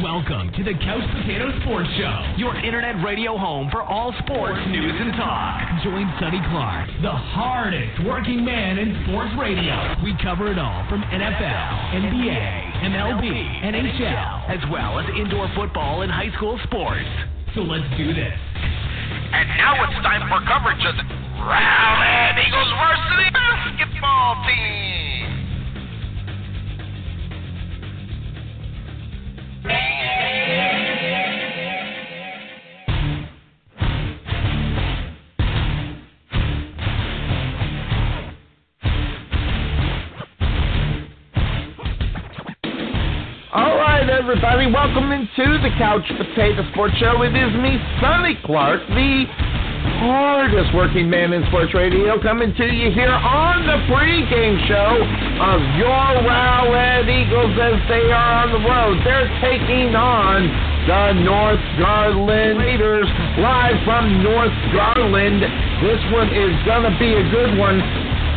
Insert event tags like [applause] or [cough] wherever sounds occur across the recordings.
Welcome to the Couch Potato Sports Show, your internet radio home for all sports news and talk. Join Sonny Clark, the hardest working man in sports radio. We cover it all from NFL, NBA, MLB, NHL, as well as indoor football and high school sports. So let's do this. And now it's time for coverage of the Rowlett Eagles varsity basketball team. Everybody, welcome into the Couch Potato Sports Show. It is me, Sonny Clark, the hardest working man in sports radio, coming to you here on the pregame show of your Rowlett Eagles as they are on the road. They're taking on the North Garland Raiders live from North Garland. This one is going to be a good one.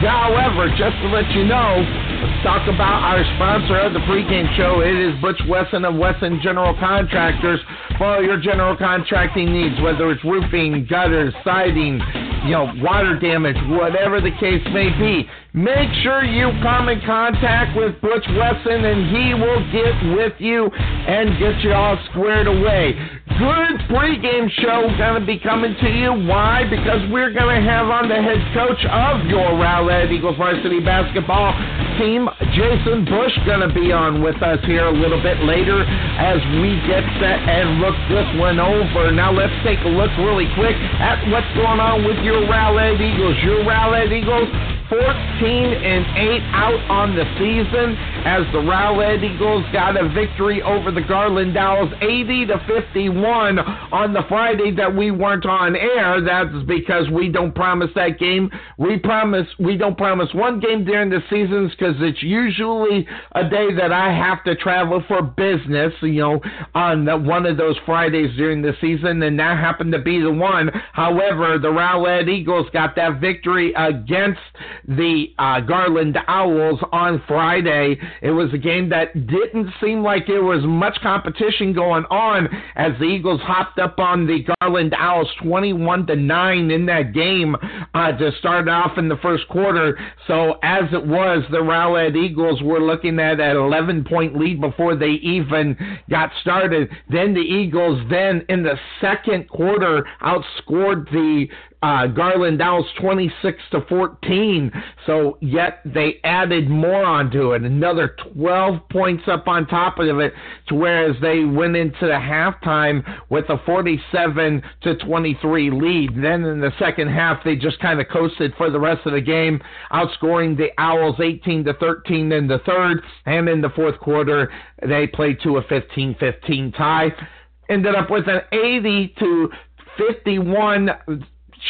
However, just to let you know, let's talk about our sponsor of the pregame show. It is Butch Wesson of Wesson General Contractors for all your general contracting needs, whether it's roofing, gutters, siding, you know, water damage, whatever the case may be. Make sure you come in contact with Butch Wesson and he will get with you and get you all squared away. Good pregame show gonna be coming to you. Why? Because we're gonna have on the head coach of your Rowlett Eagles varsity basketball team, Jason Bush, gonna be on with us here a little bit later as we get set and look this one over. Now let's take a look really quick at what's going on with your Rowlett Eagles. Your Rowlett Eagles 14 and 8 out on the season as the Rowlett Eagles got a victory over the Garland Owls 80 to 51 on the Friday that we weren't on air. That's because we don't promise that game. We promise we don't promise one game during the seasons because it's usually a day that I have to travel for business, you know, on the, one of those Fridays during the season, and that happened to be the one. However, the Rowlett Eagles got that victory against the uh, Garland Owls on Friday. It was a game that didn't seem like there was much competition going on as the Eagles hopped up on the Garland Owls 21 to 9 in that game uh, to start off in the first quarter. So as it was, the Rowlett Eagles were looking at an 11 point lead before they even got started. Then the Eagles then in the second quarter outscored the uh, Garland Owls 26 to 14. So yet they added more onto it, another 12 points up on top of it, to whereas they went into the halftime with a 47 to 23 lead. Then in the second half, they just kind of coasted for the rest of the game, outscoring the Owls 18 to 13 in the third, and in the fourth quarter they played to a 15-15 tie. Ended up with an 80 to 51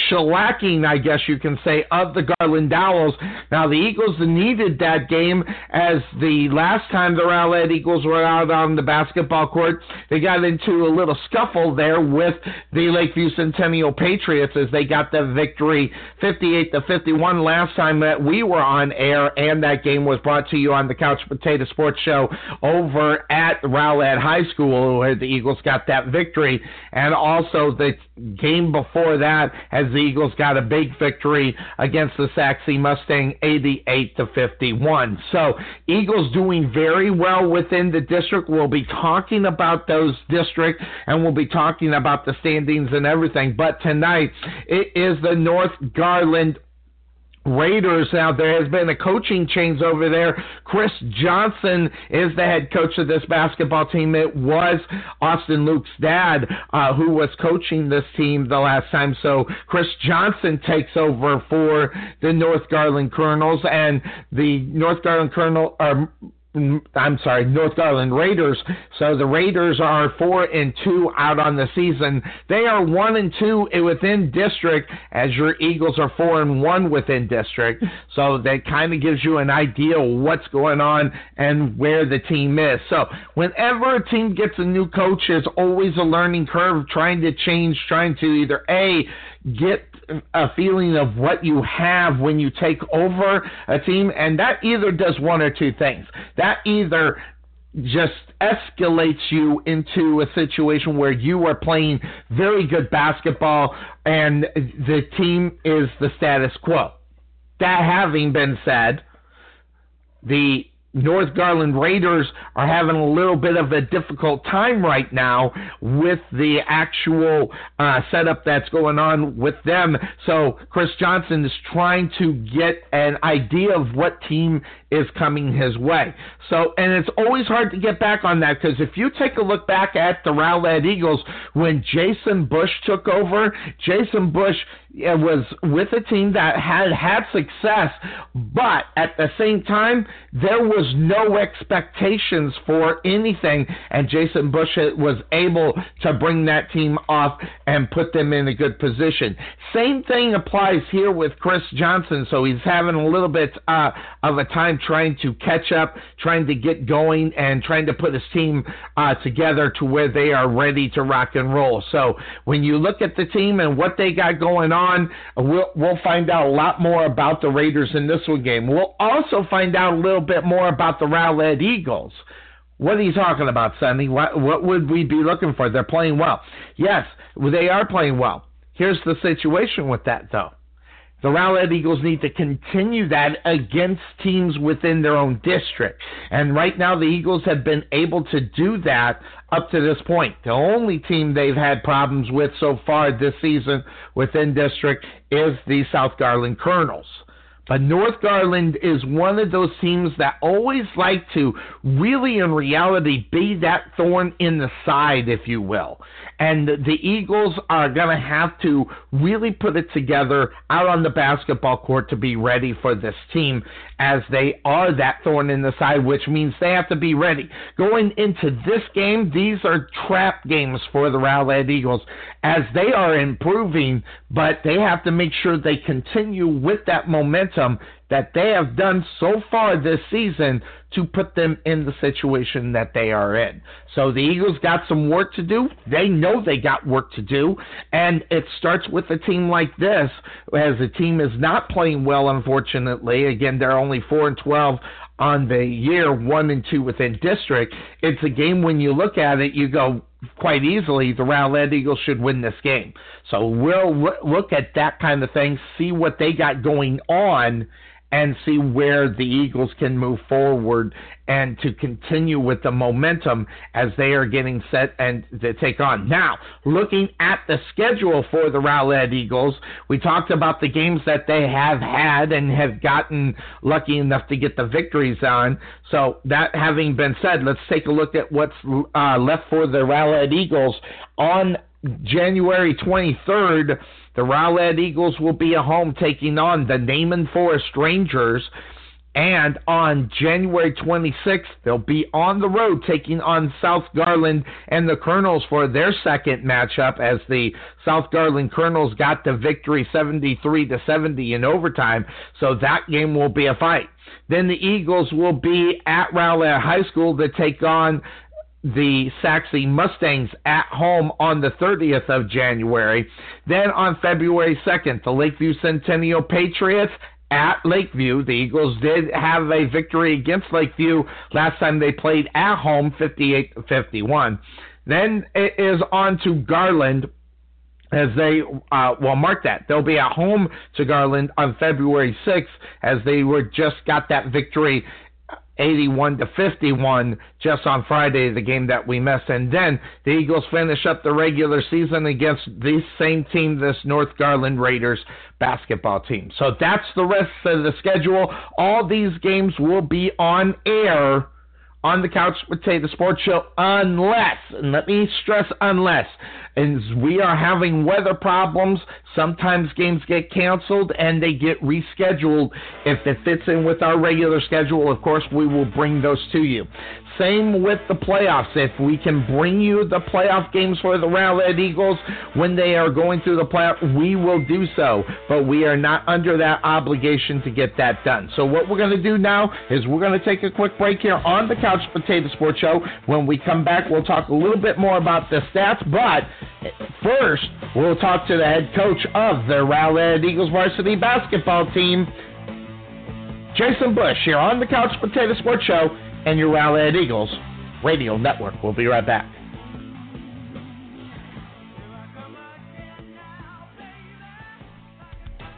shellacking, I guess you can say, of the Garland Owls. Now, the Eagles needed that game as the last time the Rowlett Eagles were out on the basketball court, they got into a little scuffle there with the Lakeview Centennial Patriots as they got the victory 58 to 51 last time that we were on air, and that game was brought to you on the Couch Potato Sports Show over at Rowlett High School, where the Eagles got that victory, and also the game before that as the Eagles got a big victory against the Sachse Mustang 88 to 51. So, Eagles doing very well within the district. We'll be talking about those district and we'll be talking about the standings and everything. But tonight it is the North Garland Raiders. Now, there has been a coaching change over there. Chris Johnson is the head coach of this basketball team. It was Austin Luke's dad uh, who was coaching this team the last time. So, Chris Johnson takes over for the North Garland Colonels, and the North Garland Colonel. Uh, I'm sorry, North Garland Raiders. So the Raiders are four and two out on the season. They are one and two within district, as your Eagles are four and one within district. So that kind of gives you an idea what's going on and where the team is. So whenever a team gets a new coach, there's always a learning curve, trying to change, trying to either a get a feeling of what you have when you take over a team, and that either does one or two things. That either just escalates you into a situation where you are playing very good basketball and the team is the status quo. That having been said, the North Garland Raiders are having a little bit of a difficult time right now with the actual uh, setup that's going on with them. So Chris Johnson is trying to get an idea of what team is coming his way. So, and it's always hard to get back on that because if you take a look back at the Rowlett Eagles when Jason Bush took over, Jason Bush was with a team that had had success, but at the same time, there was no expectations for anything, and Jason Bush was able to bring that team off and put them in a good position. Same thing applies here with Chris Johnson, so he's having a little bit uh, of a time trying to catch up, trying to get going, and trying to put his team uh, together to where they are ready to rock and roll. So when you look at the team and what they got going on, we'll, we'll find out a lot more about the Raiders in this one game. We'll also find out a little bit more about the Rowlett Eagles. What are you talking about, Sonny? What, what would we be looking for? They're playing well. Yes, they are playing well. Here's the situation with that, though. The Rowlett Eagles need to continue that against teams within their own district. And right now, the Eagles have been able to do that up to this point. The only team they've had problems with so far this season within district is the South Garland Colonels. But North Garland is one of those teams that always like to really, in reality, be that thorn in the side, if you will. And the Eagles are going to have to really put it together out on the basketball court to be ready for this team, as they are that thorn in the side, which means they have to be ready. Going into this game, these are trap games for the Rowlett Eagles, as they are improving, but they have to make sure they continue with that momentum that they have done so far this season to put them in the situation that they are in. So the Eagles got some work to do. They know they got work to do. And it starts with a team like this, as the team is not playing well, unfortunately. Again, they're only 4 and 12 on the year, 1 and 2 within district. It's a game when you look at it, you go, quite easily the Rowlett Eagles should win this game. So we'll look at that kind of thing, see what they got going on, and see where the Eagles can move forward and to continue with the momentum as they are getting set and to take on. Now, looking at the schedule for the Rowlett Eagles, we talked about the games that they have had and have gotten lucky enough to get the victories on. So, that having been said, let's take a look at what's uh, left for the Rowlett Eagles on January 23rd. The Rowlett Eagles will be at home taking on the Naaman Forest Rangers. And on January 26th, they'll be on the road taking on South Garland and the Colonels for their second matchup as the South Garland Colonels got the victory 73 to 70 in overtime. So that game will be a fight. Then the Eagles will be at Rowlett High School to take on the Sachse Mustangs at home on the 30th of January. Then on February 2nd, the Lakeview Centennial Patriots at Lakeview. The Eagles did have a victory against Lakeview last time they played at home, 58 51. Then it is on to Garland as they uh, well mark that they'll be at home to Garland on February 6th as they were just got that victory 81 to 51 just on Friday, the game that we missed. And then the Eagles finish up the regular season against this same team, this North Garland Raiders basketball team. So that's the rest of the schedule. All these games will be on air on the Couch Potato Sports Show unless, and let me stress unless, as we are having weather problems, sometimes games get canceled and they get rescheduled. If it fits in with our regular schedule, of course, we will bring those to you. Same with the playoffs. If we can bring you the playoff games for the Rowlett Eagles when they are going through the playoff, we will do so. But we are not under that obligation to get that done. So what we're going to do now is we're going to take a quick break here on the Couch Potato Sports Show. When we come back, we'll talk a little bit more about the stats. But first, we'll talk to the head coach of the Rowlett Eagles varsity basketball team. Jason Bush here on the Couch Potato Sports Show and your Rowlett Eagles radio network. We'll be right back.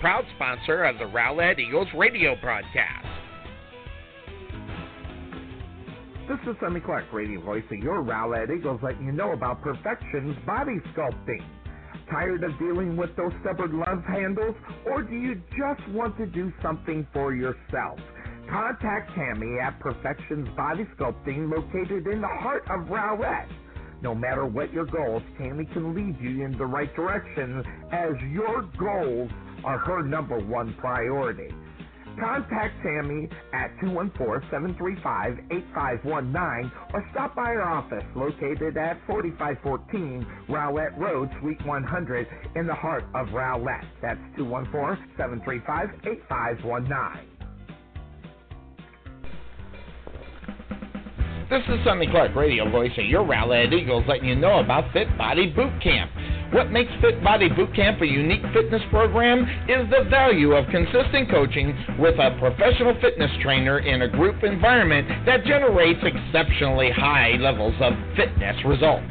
proud sponsor of the Rowlett Eagles radio broadcast. This is Sonny Clark, radio voice of your Rowlett Eagles, letting you know about Perfection's Body Sculpting. Tired of dealing with those stubborn love handles, or do you just want to do something for yourself? Contact Tammy at Perfection's Body Sculpting, located in the heart of Rowlett. No matter what your goals, Tammy can lead you in the right direction as your goals are her number one priority. Contact Tammy at 214-735-8519 or stop by her office located at 4514 Rowlett Road, Suite 100 in the heart of Rowlett. That's 214-735-8519. This is Sonny Clark, radio voice of your Rowlett Eagles, letting you know about Fit Body Boot Camp. What makes Fit Body Boot Camp a unique fitness program is the value of consistent coaching with a professional fitness trainer in a group environment that generates exceptionally high levels of fitness results.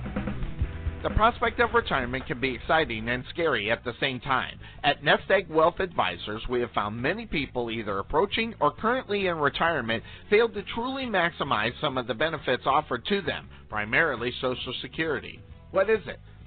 The prospect of retirement can be exciting and scary at the same time. At Nest Egg Wealth Advisors, we have found many people either approaching or currently in retirement fail to truly maximize some of the benefits offered to them, primarily Social Security. What is it?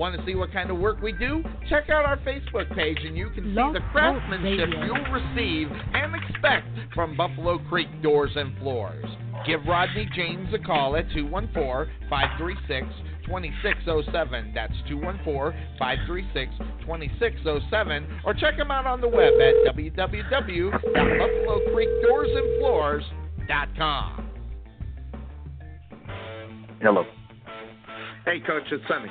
Want to see what kind of work we do? Check out our Facebook page and you can Love see the craftsmanship you'll receive and expect from Buffalo Creek Doors and Floors. Give Rodney James a call at 214 536 2607. That's 214 536 2607. Or check him out on the web at www.buffalocreekdoorsandfloors.com. Hello. Hey, Coach, it's Sonny.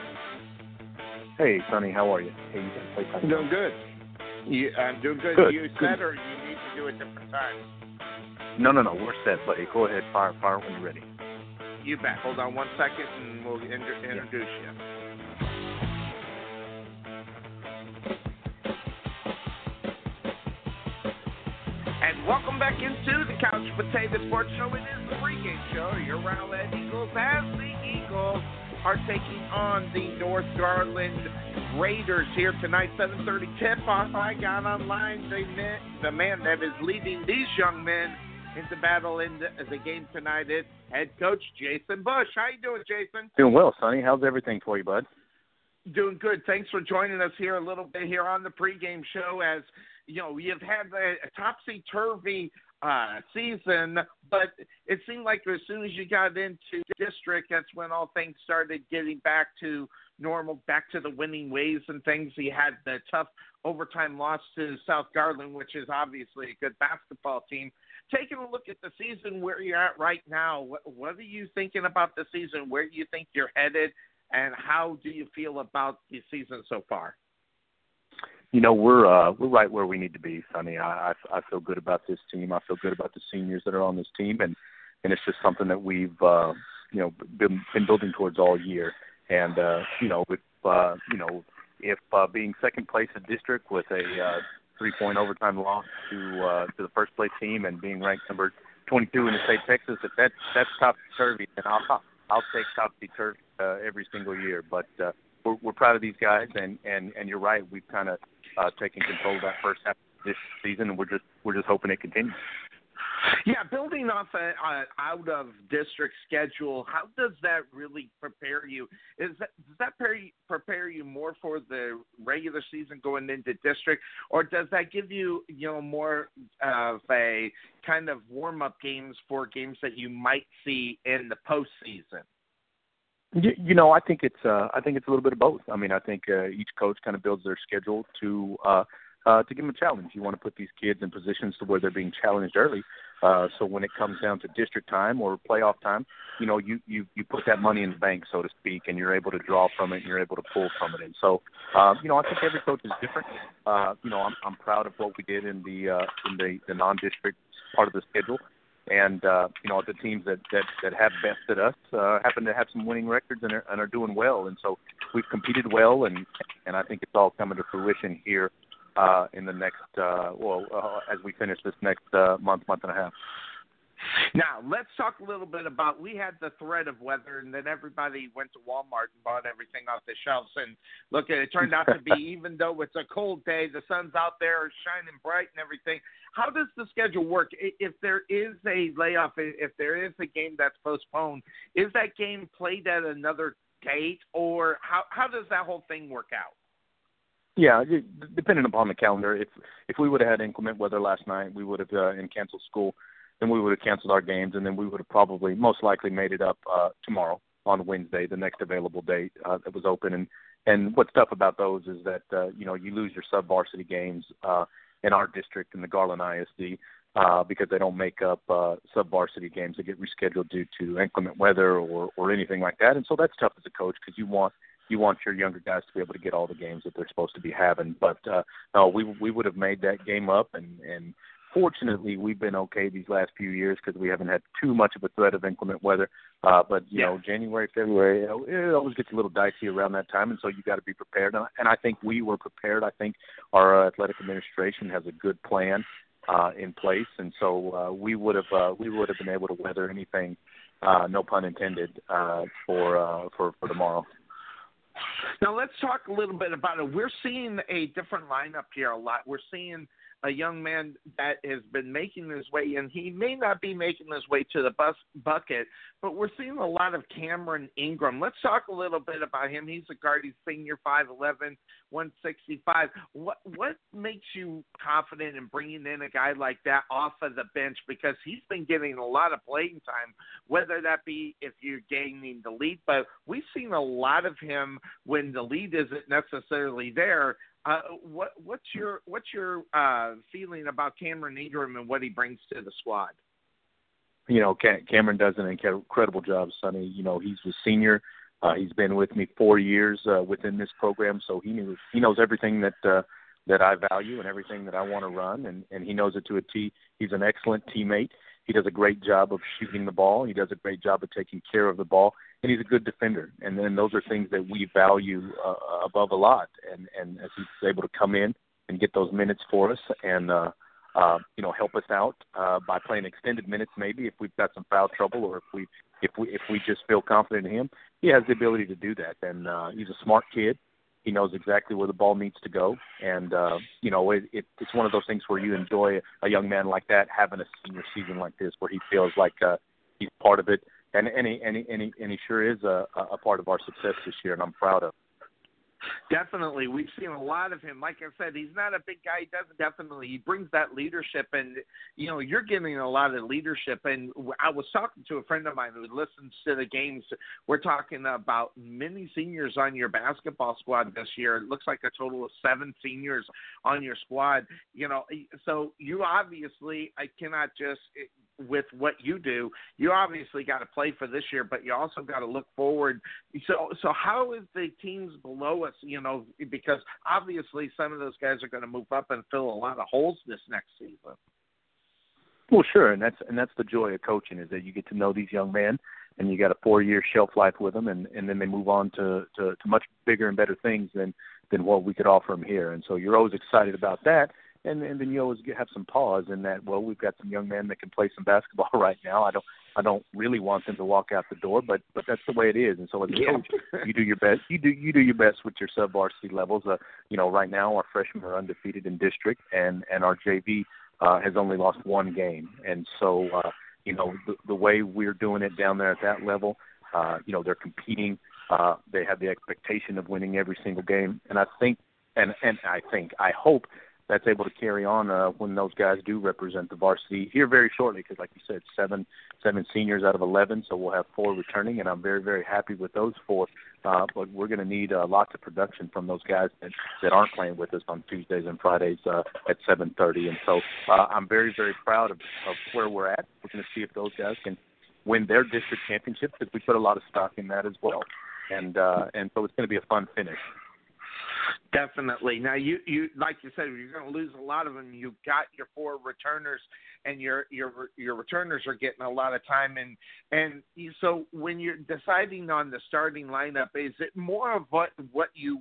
Hey, Sonny, how are you? Hey, you can play I'm doing good. You, I'm doing good. Good, You good. set or you need to do it different times? No, no, no. We're set, buddy. Go ahead. Fire, fire when you're ready. You bet. Hold on one second and we'll inter- introduce you. And welcome back into the Couch Potato Sports Show. It is the pregame show. Your Rowlett Eagles as the Eagles are taking on the North Garland Raiders here tonight. 7:30 tip-off. I got online the man, the man that is leading these young men into battle in the, the game tonight is head coach Jason Bush. How you doing, Jason? Doing well, Sonny. How's everything for you, bud? Doing good. Thanks for joining us here a little bit here on the pregame show. As you know, you've had a, a topsy turvy uh, season, but it seemed like as soon as you got into district, that's when all things started getting back to normal, back to the winning ways and things. He had the tough overtime loss to South Garland, which is obviously a good basketball team. Taking a look at the season where you're at right now, what, what are you thinking about the season? Where do you think you're headed? And how do you feel about the season so far? You know, we're uh, we're right where we need to be, Sonny. I, I I feel good about this team. I feel good about the seniors that are on this team, and and it's just something that we've uh, you know been been building towards all year. And uh, you know, with uh, you know, if uh, being second place in district with a uh, three point overtime loss to uh, to the first place team and being ranked number 22 in the state of Texas, if that that's topsy turvy, then I'll I'll take topsy turvy uh, every single year. But uh, we're, we're proud of these guys, and and and you're right. We've kind of uh, taken control of that first half this season, and we're just we're just hoping it continues. Yeah, building off a, a out of district schedule, how does that really prepare you? Is that does that prepare you more for the regular season going into district, or does that give you you know more of a kind of warm up games for games that you might see in the postseason? You, you know, I think it's uh, I think it's a little bit of both. I mean, I think uh, each coach kind of builds their schedule to uh, uh, to give them a challenge. You want to put these kids in positions to where they're being challenged early. Uh, so when it comes down to district time or playoff time, you know, you you you put that money in the bank, so to speak, and you're able to draw from it, and you're able to pull from it. And so, uh, you know, I think every coach is different. Uh, you know, I'm I'm proud of what we did in the uh, in the the non-district part of the schedule. And uh, you know the teams that that, that have bested us uh, happen to have some winning records and are, and are doing well. And so we've competed well, and and I think it's all coming to fruition here uh, in the next uh, well uh, as we finish this next uh, month month and a half. Now, let's talk a little bit about. We had the threat of weather, and then everybody went to Walmart and bought everything off the shelves. And look, it turned out to be, [laughs] even though it's a cold day, the sun's out there shining bright and everything. How does the schedule work? If there is a layoff, if there is a game that's postponed, is that game played at another date, or how how does that whole thing work out? Yeah, depending upon the calendar. If if we would have had inclement weather last night, we would have uh, canceled school. Then we would have canceled our games, and then we would have probably most likely made it up uh, tomorrow on Wednesday, the next available date uh, that was open. And and what's tough about those is that uh, you know you lose your sub varsity games uh, in our district in the Garland ISD uh, because they don't make up uh, sub varsity games that get rescheduled due to inclement weather or or anything like that. And so that's tough as a coach because you want you want your younger guys to be able to get all the games that they're supposed to be having. But uh, no, we we would have made that game up, and and fortunately we've been okay these last few years because we haven't had too much of a threat of inclement weather. Uh, but you Yeah. know, January, February, it always gets a little dicey around that time, and so you got to be prepared. And I- And I think we were prepared. I think our uh, athletic administration has a good plan uh, in place, and so uh, we would have uh, we would have been able to weather anything. Uh, no pun intended uh, for uh, for for tomorrow. Now let's talk a little bit about it. We're seeing a different lineup here a lot. We're seeing a young man that has been making his way, and he may not be making his way to the bus bucket, but we're seeing a lot of Cameron Ingram. Let's talk a little bit about him. He's a guard. He's senior, 5'11", 165. What what makes you confident in bringing in a guy like that off of the bench? Because he's been getting a lot of playing time, whether that be if you're gaining the lead, but we've seen a lot of him when the lead isn't necessarily there. Uh, what what's your what's your uh, feeling about Cameron Ingram and what he brings to the squad? you know, Cameron does an incredible job, Sonny. You know, he's a senior Uh, he's been with me four years uh, within this program, so he knows he knows everything that uh, that I value and everything that I want to run, and and he knows it to a T. He's an excellent teammate. He does a great job of shooting the ball. He does a great job of taking care of the ball, and he's a good defender. And then those are things that we value uh, above a lot. And and as he's able to come in and get those minutes for us, and uh, uh, you know help us out uh, by playing extended minutes, maybe if we've got some foul trouble or if we if we if we just feel confident in him, he has the ability to do that. And uh, he's a smart kid. He knows exactly where the ball needs to go, and uh, you know it, it, it's one of those things where you enjoy a young man like that having a senior season like this, where he feels like uh, he's part of it, and and he, he, and he, sure is a, a part of our success this year, and I'm proud of. Definitely, we've seen a lot of him. Like I said, he's not a big guy. He doesn't definitely. He brings that leadership, and you know, you're giving a lot of leadership. And I was talking to a friend of mine who listens to the games. We're talking about many seniors on your basketball squad this year. It looks like a total of seven seniors on your squad. You know, so you obviously, I cannot just eh, with what you do, you obviously got to play for this year, but you also got to look forward. So, so how is the teams below us? You know, because obviously some of those guys are going to move up and fill a lot of holes this next season. Well, sure, and that's and that's the joy of coaching is that you get to know these young men, and you got a four year shelf life with them, and and then they move on to, to to much bigger and better things than than what we could offer them here, and so you're always excited about that and and then you always have some pause in that. Well, we've got some young men that can play some [laughs] basketball right now. I don't I don't really want them to walk out the door, but but that's the way it is. And so as a yeah. coach, you do your best. You do you do your best with your sub varsity levels. Uh, you know, right now our freshmen are undefeated in district, and and our JV uh, has only lost one game. And so uh, you know the, the way we're doing it down there at that level, uh, you know they're competing. Uh, they have the expectation of winning every single game, and I think and and I think I hope that's able to carry on uh, when those guys do represent the varsity here very shortly. Because, like you said, seven seven seniors out of eleven, so we'll have four returning, and I'm very very happy with those four. Uh, but we're going to need uh, lots of production from those guys that, that aren't playing with us on Tuesdays and Fridays uh, at 7:30. And so uh, I'm very very proud of, of where we're at. We're going to see if those guys can win their district championship because we put a lot of stock in that as well. And uh, and so it's going to be a fun finish. Definitely. Now, you you like you said, you're going to lose a lot of them. You got your four returners, and your your your returners are getting a lot of time. And and so when you're deciding on the starting lineup, is it more of what what you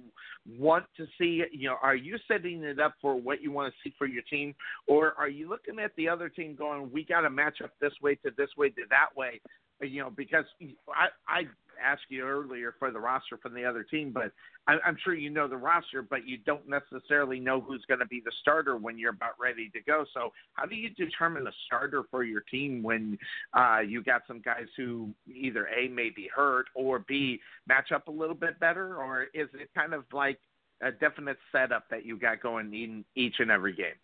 want to see? You know, are you setting it up for what you want to see for your team, or are you looking at the other team going, we got to match up this way to this way to that way? You know, because I I asked you earlier for the roster from the other team, but I, I'm sure you know the roster, but you don't necessarily know who's going to be the starter when you're about ready to go. So, how do you determine a starter for your team when uh, you got some guys who either a may be hurt or b match up a little bit better, or is it kind of like a definite setup that you got going in each and every game?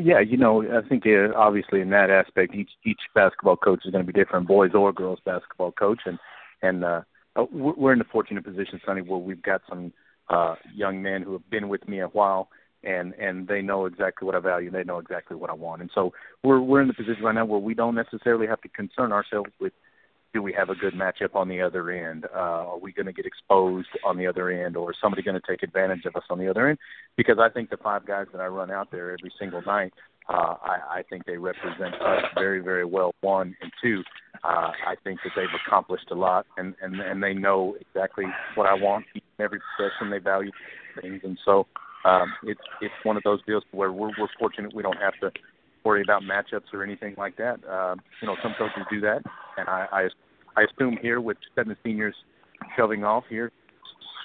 Yeah, you know, I think uh, obviously in that aspect, each each basketball coach is going to be different, boys or girls basketball coach, and and uh, uh we're in the fortunate position, Sonny, where we've got some uh, young men who have been with me a while, and and they know exactly what I value. They know exactly what I want, and so we're we're in the position right now where we don't necessarily have to concern ourselves with do we have a good matchup on the other end? Uh, are we going to get exposed on the other end, or is somebody going to take advantage of us on the other end? Because I think the five guys that I run out there every single night uh, I, I think they represent us very, very well. One and two, uh, I think that they've accomplished a lot, and and and they know exactly what I want. Every possession, they value things, and so um, it's it's one of those deals where we're we're fortunate we don't have to worry about matchups or anything like that. Uh, you know, some coaches do that, and I I, I assume here with seven seniors shoving off here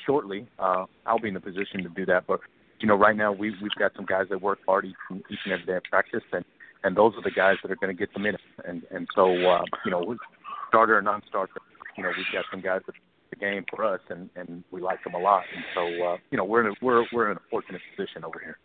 shortly, uh, I'll be in a position to do that. But you know, right now we we've got some guys that work hard each, each and every day at practice, and and those are the guys that are going to get the minutes. And and so uh, you know, starter or non-starter, you know, we've got some guys that the game for us, and and we like them a lot. And so uh, you know, we're in a, we're we're in a fortunate position over here.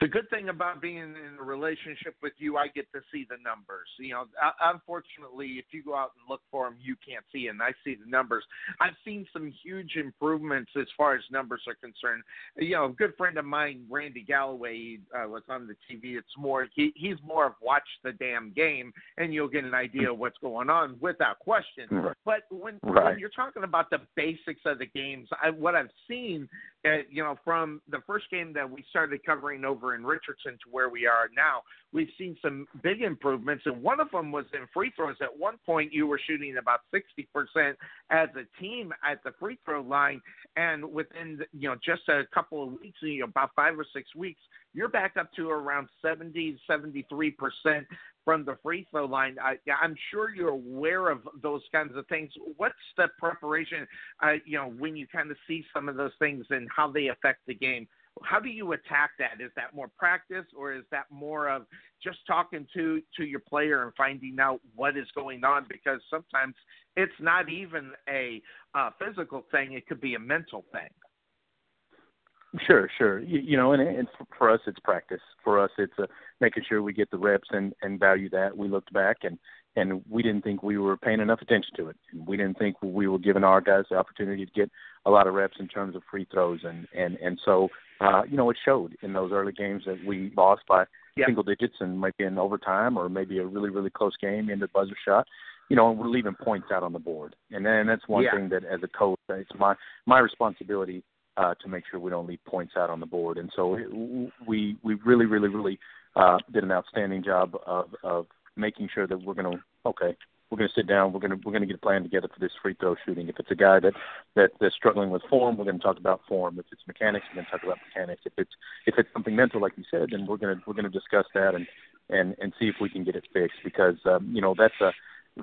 The good thing about being in a relationship with you, I get to see the numbers. You know, unfortunately, if you go out and look for them, you can't see. And I see the numbers. I've seen some huge improvements as far as numbers are concerned. You know, a good friend of mine, Randy Galloway, uh, was on the TV. It's more he, he's more of watch the damn game, and you'll get an idea of what's going on without question. Right. But when, Right. when you're talking about the basics of the games, I, what I've seen Uh, you know, from the first game that we started covering over in Richardson to where we are now, we've seen some big improvements, and one of them was in free throws. At one point, you were shooting about 60% as a team at the free throw line, and within you know just a couple of weeks, you know, about five or six weeks, you're back up to around 70, 73 percent from the free throw line. I, I'm sure you're aware of those kinds of things. What's the preparation? Uh, you know, when you kind of see some of those things and how they affect the game. How do you attack that? Is that more practice, or is that more of just talking to to your player and finding out what is going on? Because sometimes it's not even a physical thing; it could be a mental thing. Sure, sure. You, you know, and, and for us, it's practice. For us, it's uh, making sure we get the reps and and value that. We looked back and and we didn't think we were paying enough attention to it. We didn't think we were giving our guys the opportunity to get a lot of reps in terms of free throws, and and and so uh, you know it showed in those early games that we lost by Yeah. single digits and maybe in overtime or maybe a really really close game into buzzer shot. You know, and we're leaving points out on the board, and then that's one Yeah. thing that as a coach, it's my my responsibility uh, to make sure we don't leave points out on the board. And so it, we we really really really uh, did an outstanding job of of making sure that we're going to okay we're going to sit down we're going to we're going to get a plan together for this free throw shooting. If it's a guy that that that's struggling with form, we're going to talk about form. If it's mechanics, we're going to talk about mechanics. If it's if it's something mental, like you said, then we're going to we're going to discuss that and and and see if we can get it fixed because um, you know that's a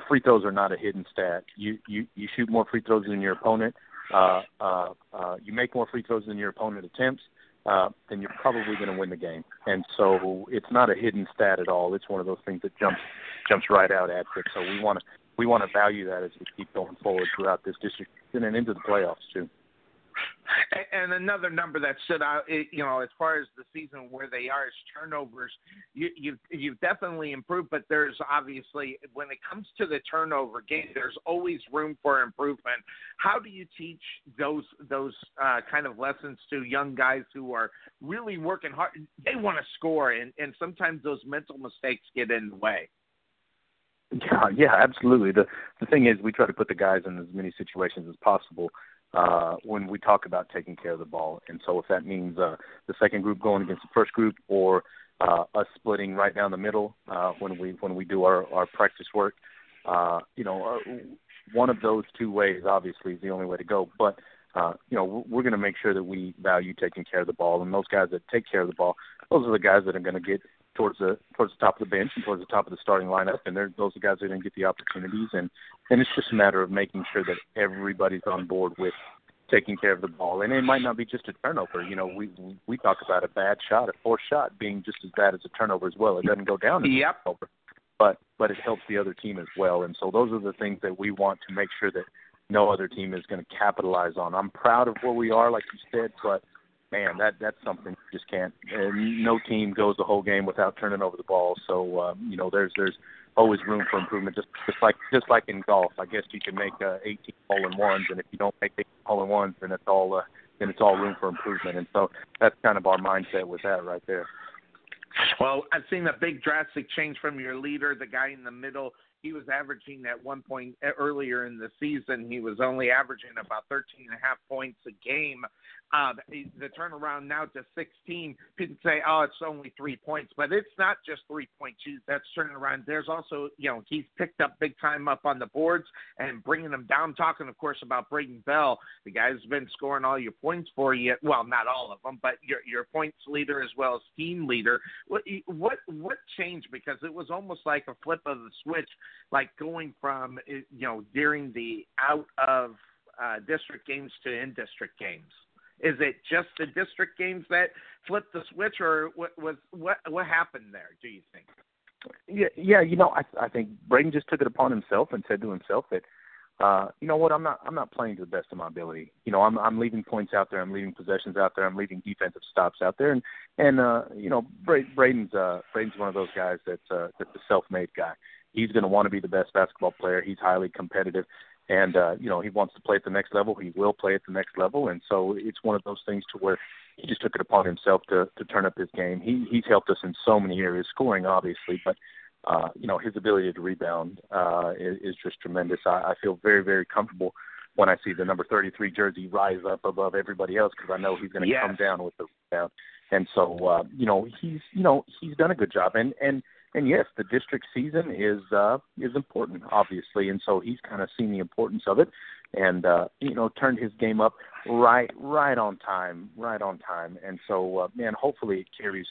free throws are not a hidden stat. You you you shoot more free throws than your opponent. Uh, uh, uh, you make more free throws than your opponent attempts. Uh, then you're probably going to win the game. And so it's not a hidden stat at all. It's one of those things that jumps jumps right out at you. So we want to we want to value that as we keep going forward throughout this district and into the playoffs too. And another number that stood out, you know, as far as the season where they are is turnovers. You, you've you've definitely improved, but there's obviously when it comes to the turnover game, there's always room for improvement. How do you teach those those uh, kind of lessons to young guys who are really working hard? They want to score, and and sometimes those mental mistakes get in the way. Yeah, yeah, absolutely. The the thing is, we try to put the guys in as many situations as possible uh, when we talk about taking care of the ball. And so, if that means uh, the second group going against the first group, or uh, us splitting right down the middle uh, when we when we do our our practice work, uh, you know, uh, one of those two ways obviously is the only way to go. But uh, you know, we're going to make sure that we value taking care of the ball, and those guys that take care of the ball, those are the guys that are going to get towards the towards the top of the bench and towards the top of the starting lineup, and they're those are guys that to get the opportunities, and and it's just a matter of making sure that everybody's on board with taking care of the ball, and it might not be just a turnover. You know, we we talk about a bad shot, a forced shot being just as bad as a turnover as well. It doesn't go down as Yep. a turnover, but but it helps the other team as well, and so those are the things that we want to make sure that no other team is going to capitalize on. I'm proud of where we are, like you said, but man, that that's something you just can't. And no team goes the whole game without turning over the ball. So um, you know, there's there's always room for improvement. Just just like just like in golf, I guess you can make uh, 18 hole in ones, and if you don't make 18 hole in ones, then it's all uh, then it's all room for improvement. And so that's kind of our mindset with that right there. Well, I've seen a big drastic change from your leader, the guy in the middle. He was averaging at one point uh, earlier in the season, he was only averaging about 13 and a half points a game. Uh, the turnaround now to 16, people say, oh, it's only three points, but it's not just three points. That's turning around. There's also, you know, he's picked up big time up on the boards and bringing them down. Talking, of course, about Braden Bell, the guy's been scoring all your points for you. Well, not all of them, but your your points leader as well as team leader. What what what changed? Because it was almost like a flip of the switch, like going from you know during the out of uh, district games to in district games. Is it just the district games that flipped the switch, or what was what what happened there? Do you think? Yeah, yeah. You know, I I think Braden just took it upon himself and said to himself that uh, you know what? I'm not I'm not playing to the best of my ability. You know, I'm I'm leaving points out there. I'm leaving possessions out there. I'm leaving defensive stops out there. And and uh, you know, Bra- Braden's uh, Braden's one of those guys that's uh, that's a self-made guy. He's going to want to be the best basketball player. He's highly competitive, and uh, you know he wants to play at the next level. He will play at the next level, and so it's one of those things to where he just took it upon himself to to turn up his game. He he's helped us in so many areas, scoring obviously, but uh, you know, his ability to rebound uh, is, is just tremendous. I, I feel very, very comfortable when I see the number 33 jersey rise up above everybody else because I know he's going to Yes. come down with the rebound. And so, uh, you know, he's, you know, he's done a good job. And and and yes, the district season is uh, is important, obviously. And so he's kind of seen the importance of it, and uh, you know, turned his game up right, right on time, right on time. And so, uh, man, hopefully it carries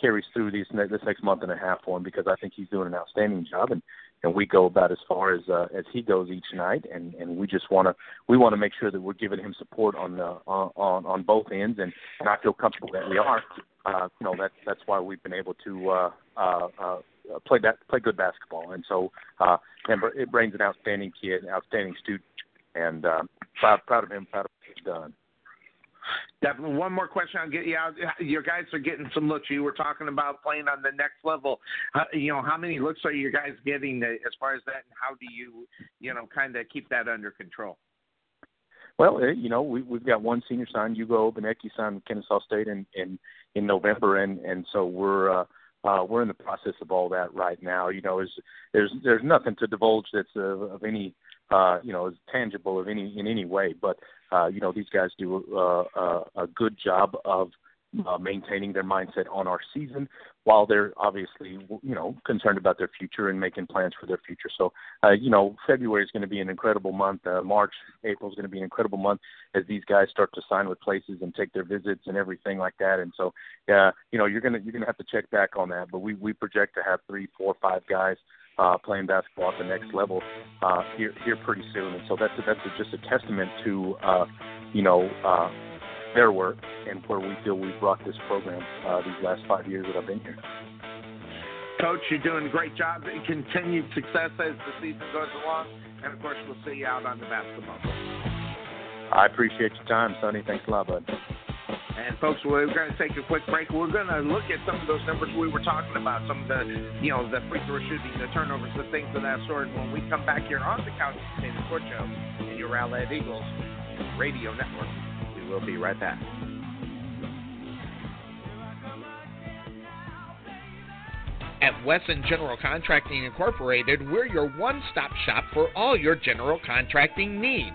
carries through these this next month and a half for him because I think he's doing an outstanding job and and we go about as far as uh, as he goes each night and and we just want to we want to make sure that we're giving him support on the on on, on both ends and and I feel comfortable that we are uh you know that's that's why we've been able to uh uh uh play that play good basketball and so uh and Bra- Brain's an outstanding kid outstanding student and uh proud proud of him proud of what he's done Definitely. One more question. I'll get you out. Your guys are getting some looks. You were talking about playing on the next level. Uh, you know, how many looks are you guys getting uh, as far as that, and how do you, you know, kind of keep that under control? Well, uh, you know, we, we've got one senior signed, Hugo Obaniki signed with Kennesaw State in, in in November, and and so we're uh, uh, we're in the process of all that right now. You know, there's there's there's nothing to divulge that's of, of any uh, you know is tangible of any in any way, but uh, you know these guys do uh, uh, a good job of uh, maintaining their mindset on our season while they're obviously you know concerned about their future and making plans for their future. So uh, you know February is going to be an incredible month. Uh, March, April is going to be an incredible month as these guys start to sign with places and take their visits and everything like that. And so yeah, you know you're gonna you're gonna have to check back on that. But we we project to have three, four, five guys. Uh, playing basketball at the next level uh, here here pretty soon, and so that's that's just a testament to uh, you know uh, their work and where we feel we've brought this program uh, these last five years that I've been here. Coach, you're doing a great job. Continued success as the season goes along, and of course, we'll see you out on the basketball court. I appreciate your time, Sonny. Thanks a lot, bud. And folks, we're going to take a quick break. We're going to look at some of those numbers we were talking about, some of the, you know, the free throw shooting, the turnovers, the things of that sort. When we come back here on the Couch Potato Sport Show and your Rowlett Eagles Radio Network, we will be right back. At Wesson General Contracting Incorporated, we're your one stop shop for all your general contracting needs.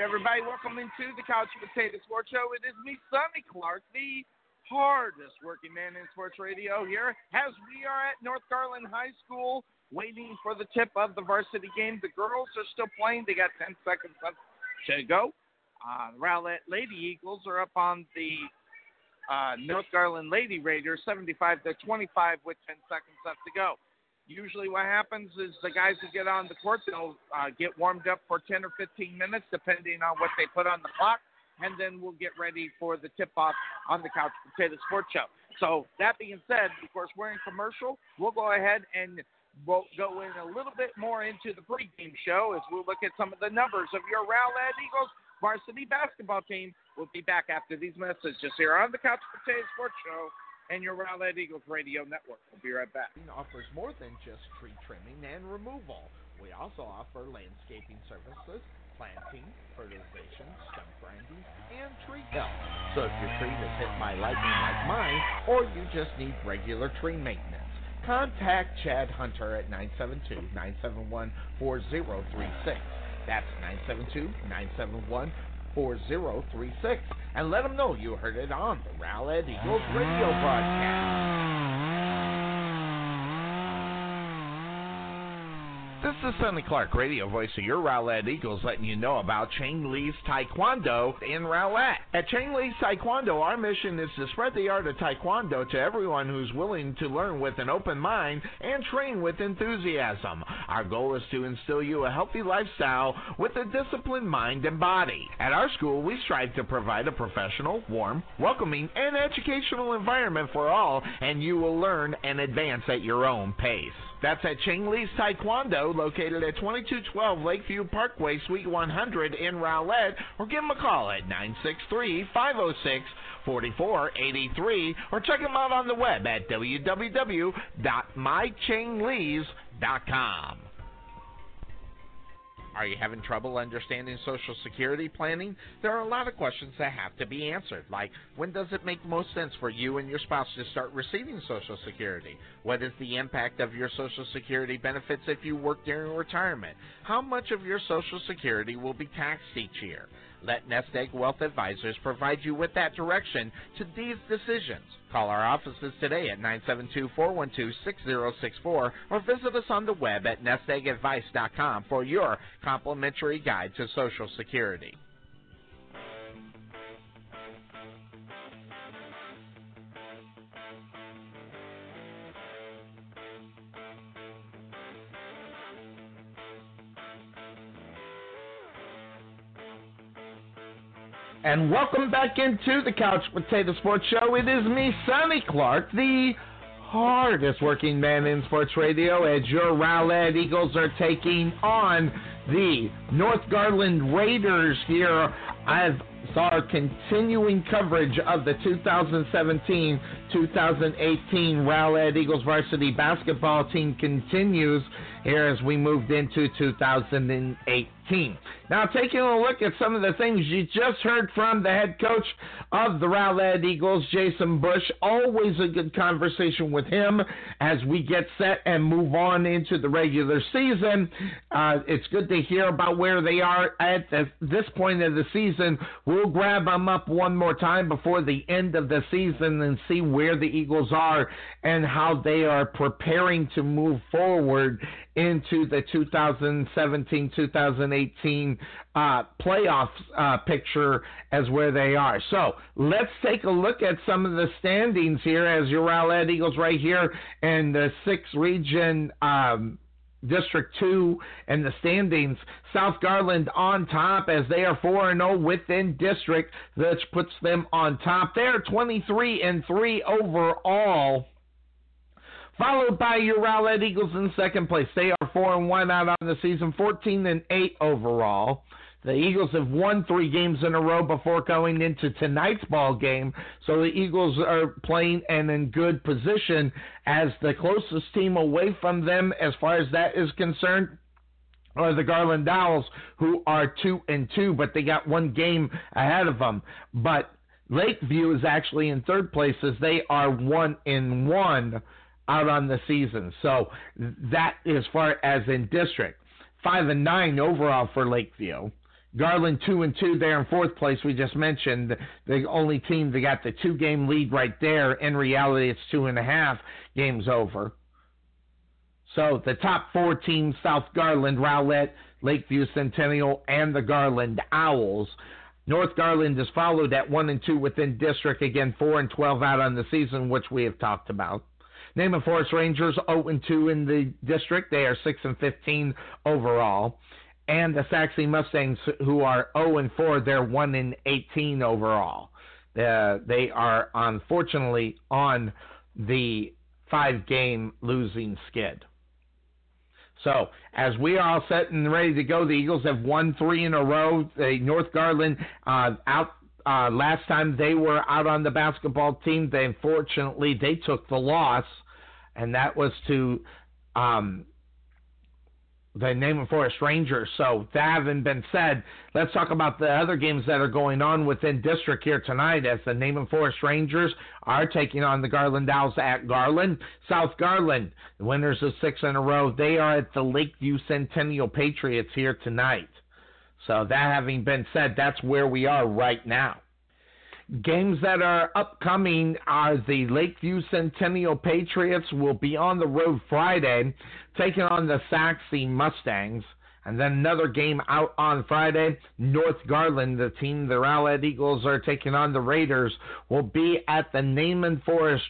Everybody, welcome into the Couch Potato Sports Show. It is me, Sonny Clark, the hardest working man in sports radio here, as we are at North Garland High School waiting for the tip of the varsity game. The girls are still playing. They got 10 seconds left to go. Uh, the Rowlett Lady Eagles are up on the uh, North Garland Lady Raiders, 75 to 25 with 10 seconds left to go. Usually, what happens is the guys who get on the court, they'll uh, get warmed up for 10 or 15 minutes, depending on what they put on the clock, and then we'll get ready for the tip off on the Couch Potato Sports Show. So, that being said, of course, we're in commercial. We'll go ahead and we'll go in a little bit more into the pregame show as we'll look at some of the numbers of your Rowlett Eagles varsity basketball team. We'll be back after these messages just here on the Couch Potato Sports Show and your Rowlett Eagles Radio Network. We'll be right back. offers more than just tree trimming and removal. We also offer landscaping services, planting, fertilization, stump grinding, and tree health. So if your tree was hit by lightning like mine, or you just need regular tree maintenance, contact Chad Hunter at 972-971-4036. That's 972-971 4036 and let them know you heard it on the Rowlett Eagles radio broadcast. Mm-hmm. This is Sonny Clark, radio voice of your Rowlett Eagles, letting you know about Chang Lee's Taekwondo in Rowlett. At Chang Lee's Taekwondo, our mission is to spread the art of Taekwondo to everyone who's willing to learn with an open mind and train with enthusiasm. Our goal is to instill you a healthy lifestyle with a disciplined mind and body. At our school, we strive to provide a professional, warm, welcoming, and educational environment for all, and you will learn and advance at your own pace. That's at Chang Lee's Taekwondo, located at 2212 Lakeview Parkway, Suite 100 in Rowlett, or give them a call at 963 506 4483, or check them out on the web at www.mychanglees.com. Are you having trouble understanding Social Security planning? There are a lot of questions that have to be answered, like when does it make most sense for you and your spouse to start receiving Social Security? What is the impact of your Social Security benefits if you work during retirement? How much of your Social Security will be taxed each year? Let Nest Egg Wealth Advisors provide you with that direction to these decisions. Call our offices today at 972-412-6064 or visit us on the web at nesteggadvice.com for your complimentary guide to Social Security. And welcome back into the Couch Potato Sports Show. It is me, Sonny Clark, the hardest working man in sports radio, as your Rowlett Eagles are taking on the North Garland Raiders here as our continuing coverage of the 2017-2018 Rowlett Eagles varsity basketball team continues here as we moved into 2018. Now, taking a look at some of the things you just heard from the head coach of the Rowlett Eagles, Jason Bush. Always a good conversation with him as we get set and move on into the regular season. Uh, it's good to hear about where they are at this point of the season. We'll grab them up one more time before the end of the season and see where the Eagles are and how they are preparing to move forward into the 2017-2018 uh, playoff uh, picture as where they are. So let's take a look at some of the standings here as your Rowlett Eagles right here in the sixth region. Um, District 2 and the standings. South Garland on top as they are 4 0 within district, which puts them on top. They're 23 and 3 overall followed by your Rowlett Eagles in second place. They are four and one out on the season, fourteen and eight overall. The Eagles have won three games in a row before going into tonight's ball game, so the Eagles are playing and in good position as the closest team away from them, as far as that is concerned, are the Garland Owls, who are two and two, but they got one game ahead of them. But Lakeview is actually in third place as they are one in one out on the season. So that as far as in district. Five and nine overall for Lakeview. Garland two and two there in fourth place. We just mentioned the only team that got the two game lead right there. In reality, it's two and a half games over. So the top four teams: South Garland, Rowlett, Lakeview Centennial, and the Garland Owls. North Garland is followed at one and two within district. Again, four and twelve out on the season, which we have talked about. Naaman Forest Rangers 0 and 2 in the district. They are 6 and 15 overall. And the Sachse Mustangs, who are 0 and 4, they're 1 and 18 overall. Uh, they are unfortunately on the five game losing skid. So, as we are all set and ready to go, the Eagles have won three in a row. The North Garland uh, out uh, last time they were out on the basketball team, they unfortunately they took the loss, and that was to um, the Naaman Forest Rangers. So that having been said, let's talk about the other games that are going on within district here tonight. As the Naaman Forest Rangers are taking on the Garland Owls at Garland, South Garland, the winners of six in a row. They are at the Lakeview Centennial Patriots here tonight. So that having been said, that's where we are right now. Games that are upcoming are the Lakeview Centennial Patriots will be on the road Friday, taking on the Sachse Mustangs. And then another game out on Friday. North Garland, the team the Rowlett Eagles are taking on the Raiders, will be at the Naaman Forest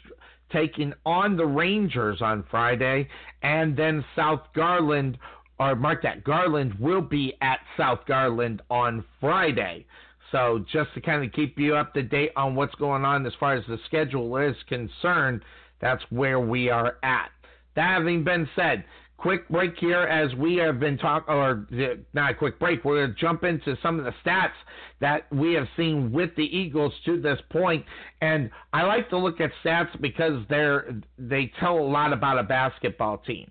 taking on the Rangers on Friday. And then South Garland, or mark that, Garland will be at South Garland on Friday. So just to kind of keep you up to date on what's going on as far as the schedule is concerned, that's where we are at. That having been said, quick break here as we have been talking, or not a quick break. We're going to jump into some of the stats that we have seen with the Eagles to this point. And I like to look at stats because they're they tell a lot about a basketball team.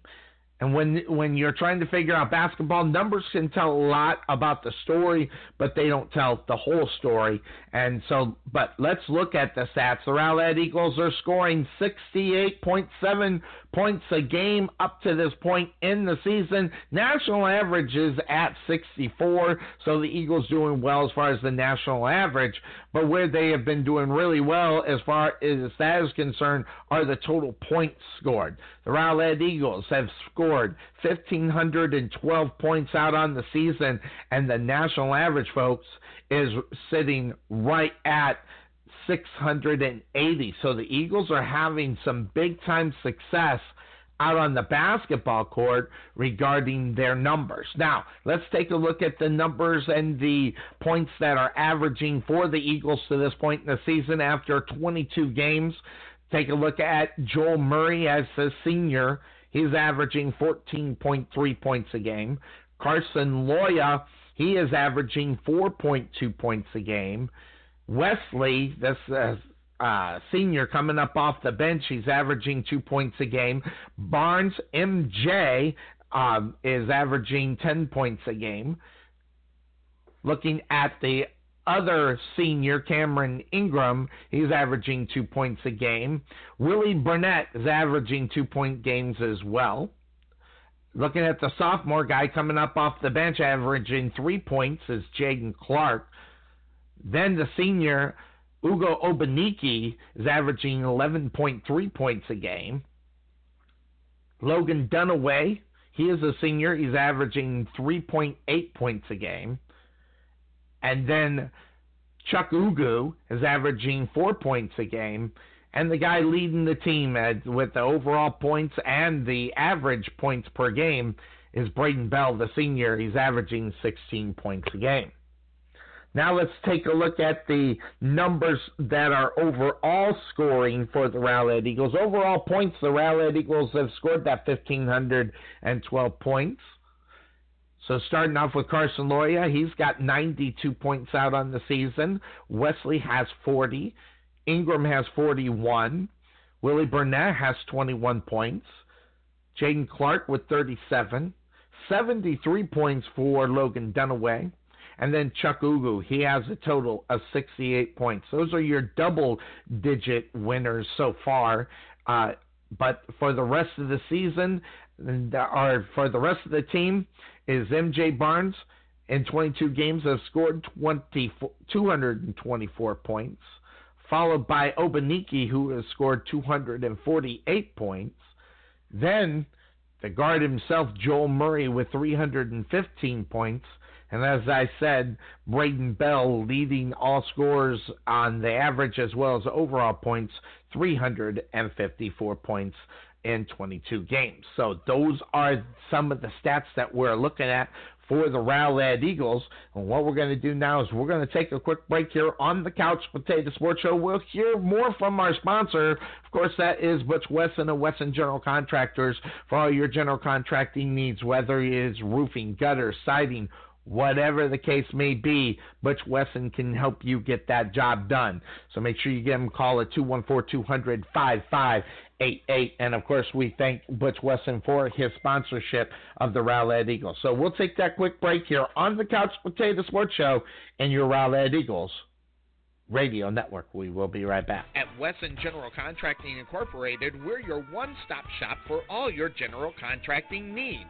And when when you're trying to figure out basketball, numbers can tell a lot about the story, but they don't tell the whole story. And so, but let's look at the stats. The Rowlett Eagles are scoring 68.7 points a game up to this point in the season. National average is at 64, so the Eagles doing well as far as the national average. But where they have been doing really well as far as that is concerned are the total points scored. The Rowlett Eagles have scored 1,512 points out on the season, and the national average, folks, is sitting right at 680. So the Eagles are having some big time success out on the basketball court regarding their numbers. Now, let's take a look at the numbers and the points that are averaging for the Eagles to this point in the season after 22 games. Take a look at Joel Murray as a senior. He's averaging 14.3 points a game. Carson Loya, he is averaging 4.2 points a game. Wesley, this uh, uh, senior coming up off the bench, he's averaging two points a game. Barnes MJ um, is averaging 10 points a game. Looking at the other senior, Cameron Ingram, he's averaging two points a game. Willie Burnett is averaging two point games as well. Looking at the sophomore guy coming up off the bench, averaging three points, is Jaden Clark. Then the senior, Ugo Obaniki, is averaging 11.3 points a game. Logan Dunaway, he is a senior. He's averaging 3.8 points a game. And then Chuck Ugu is averaging four points a game. And the guy leading the team at, with the overall points and the average points per game is Braden Bell, the senior. He's averaging 16 points a game. Now let's take a look at the numbers that are overall scoring for the Rowlett Eagles. Overall points, the Rowlett Eagles have scored that 1,512 points. So starting off with Carson Loya, he's got 92 points out on the season. Wesley has 40. Ingram has 41. Willie Burnett has 21 points. Jaden Clark with 37. 73 points for Logan Dunaway. And then Chuck Ugu, he has a total of 68 points. Those are your double digit winners so far. Uh, but for the rest of the season, or for the rest of the team, is MJ Barnes in 22 games has scored 20, 224 points, followed by Obaniki, who has scored 248 points. Then the guard himself, Joel Murray, with 315 points. And as I said, Braden Bell leading all scores on the average as well as overall points, 354 points in 22 games. So those are some of the stats that we're looking at for the Rowlett Eagles. And what we're going to do now is we're going to take a quick break here on the Couch Potato Sports Show. We'll hear more from our sponsor. Of course, that is Butch Wesson of Wesson General Contractors for all your general contracting needs, whether it is roofing, gutter, siding, Whatever the case may be, Butch Wesson can help you get that job done. So make sure you give him a call at 214 200 5588. And of course, we thank Butch Wesson for his sponsorship of the Rowlett Eagles. So we'll take that quick break here on the Couch Potato Sports Show and your Rowlett Eagles radio network. We will be right back. At Wesson General Contracting Incorporated, we're your one stop shop for all your general contracting needs.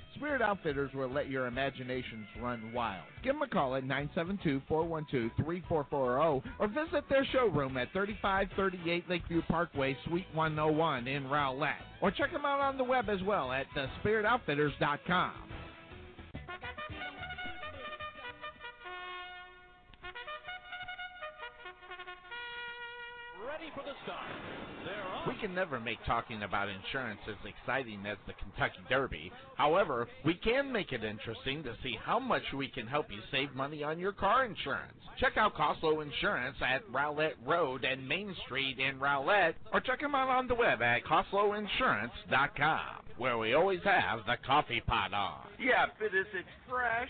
Spirit Outfitters will let your imaginations run wild. Give them a call at 972-412-3440 or visit their showroom at 3538 Lakeview Parkway, Suite 101 in Rowlett. Or check them out on the web as well at thespiritoutfitters.com. Ready for the start. They're on. We can never make talking about insurance as exciting as the Kentucky Derby. However, we can make it interesting to see how much we can help you save money on your car insurance. Check out Coslow Insurance at Rowlett Road and Main Street in Rowlett, or check them out on the web at CoslowInsurance.com, where we always have the coffee pot on. Yeah, Fitters, it's fresh.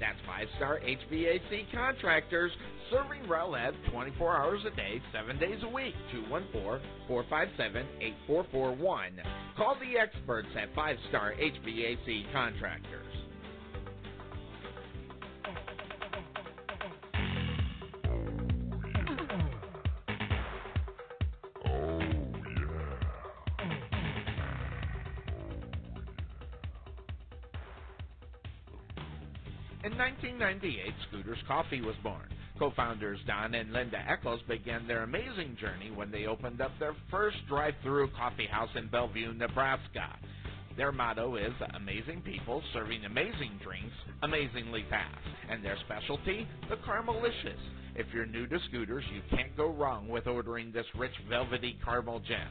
That's 5 Star HVAC contractors serving Rowlett 24 hours a day, 7 days a week. 214 457 8441. Call the experts at 5 Star HVAC contractors. 1998, Scooters Coffee was born. Co-founders Don and Linda Eccles began their amazing journey when they opened up their first drive-through coffee house in Bellevue, Nebraska. Their motto is amazing people serving amazing drinks amazingly fast. And their specialty, the Caramelicious. If you're new to scooters, you can't go wrong with ordering this rich velvety caramel gem.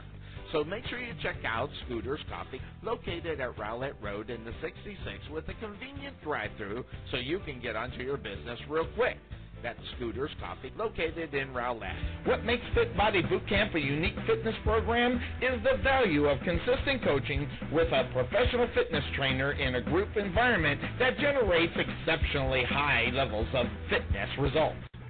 So make sure you check out Scooters Coffee, located at Rowlett Road in the 66 with a convenient drive-through so you can get onto your business real quick. That's Scooters Coffee, located in Rowlett. What makes Fit Body Bootcamp a unique fitness program is the value of consistent coaching with a professional fitness trainer in a group environment that generates exceptionally high levels of fitness results.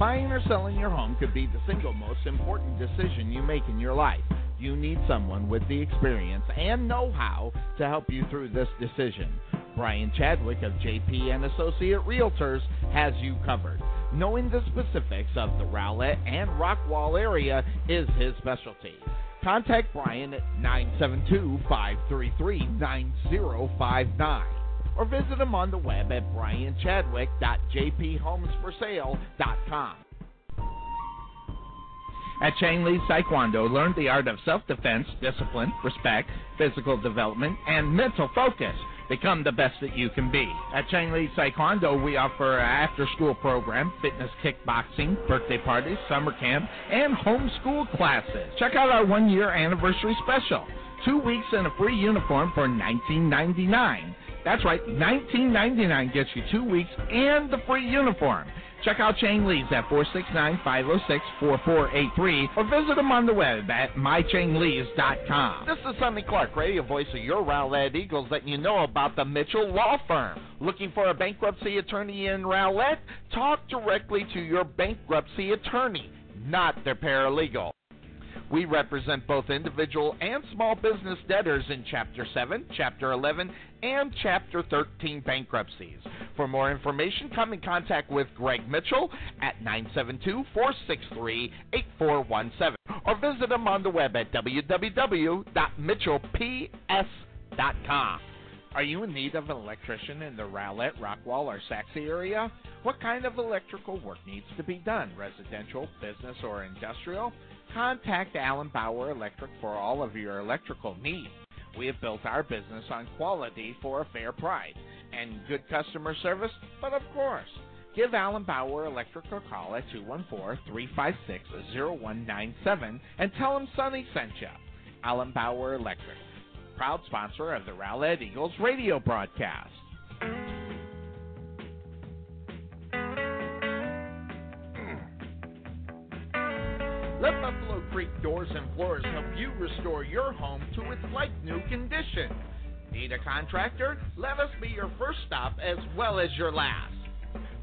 Buying or selling your home could be the single most important decision you make in your life. You need someone with the experience and know-how to help you through this decision. Brian Chadwick of JP and Associate Realtors has you covered. Knowing the specifics of the Rowlett and Rockwall area is his specialty. Contact Brian at 972-533-9059 or visit him on the web at brianchadwick.jphomesforsale.com. At Chang Lee Taekwondo, learn the art of self-defense, discipline, respect, physical development, and mental focus. Become the best that you can be. At Chang Lee Taekwondo, we offer an after-school program, fitness kickboxing, birthday parties, summer camp, and homeschool classes. Check out our one-year anniversary special. Two weeks and a free uniform for $19.99. That's right, $19.99 gets you two weeks and the free uniform. Check out Chang Lee's at 469-506-4483 or visit them on the web at mychanglees.com. This is Sonny Clark, radio voice of your Rowlett Eagles, letting you know about the Mitchell Law Firm. Looking for a bankruptcy attorney in Rowlett? Talk directly to your bankruptcy attorney, not their paralegal. We represent both individual and small business debtors in Chapter 7, Chapter 11, and Chapter 13 bankruptcies. For more information, come in contact with Greg Mitchell at 972 463 8417 or visit him on the web at www.mitchellps.com. Are you in need of an electrician in the Rowlett, Rockwall, or Sachse area? What kind of electrical work needs to be done? Residential, business, or industrial? Contact Allen Bauer Electric for all of your electrical needs. We have built our business on quality for a fair price and good customer service, but of course, give Allen Bauer Electric a call at 214-356-0197 and tell them Sonny sent you. Allen Bauer Electric, proud sponsor of the Rowlett Eagles radio broadcast. Let Buffalo Creek Doors and Floors help you restore your home to its like new condition. Need a contractor? Let us be your first stop as well as your last.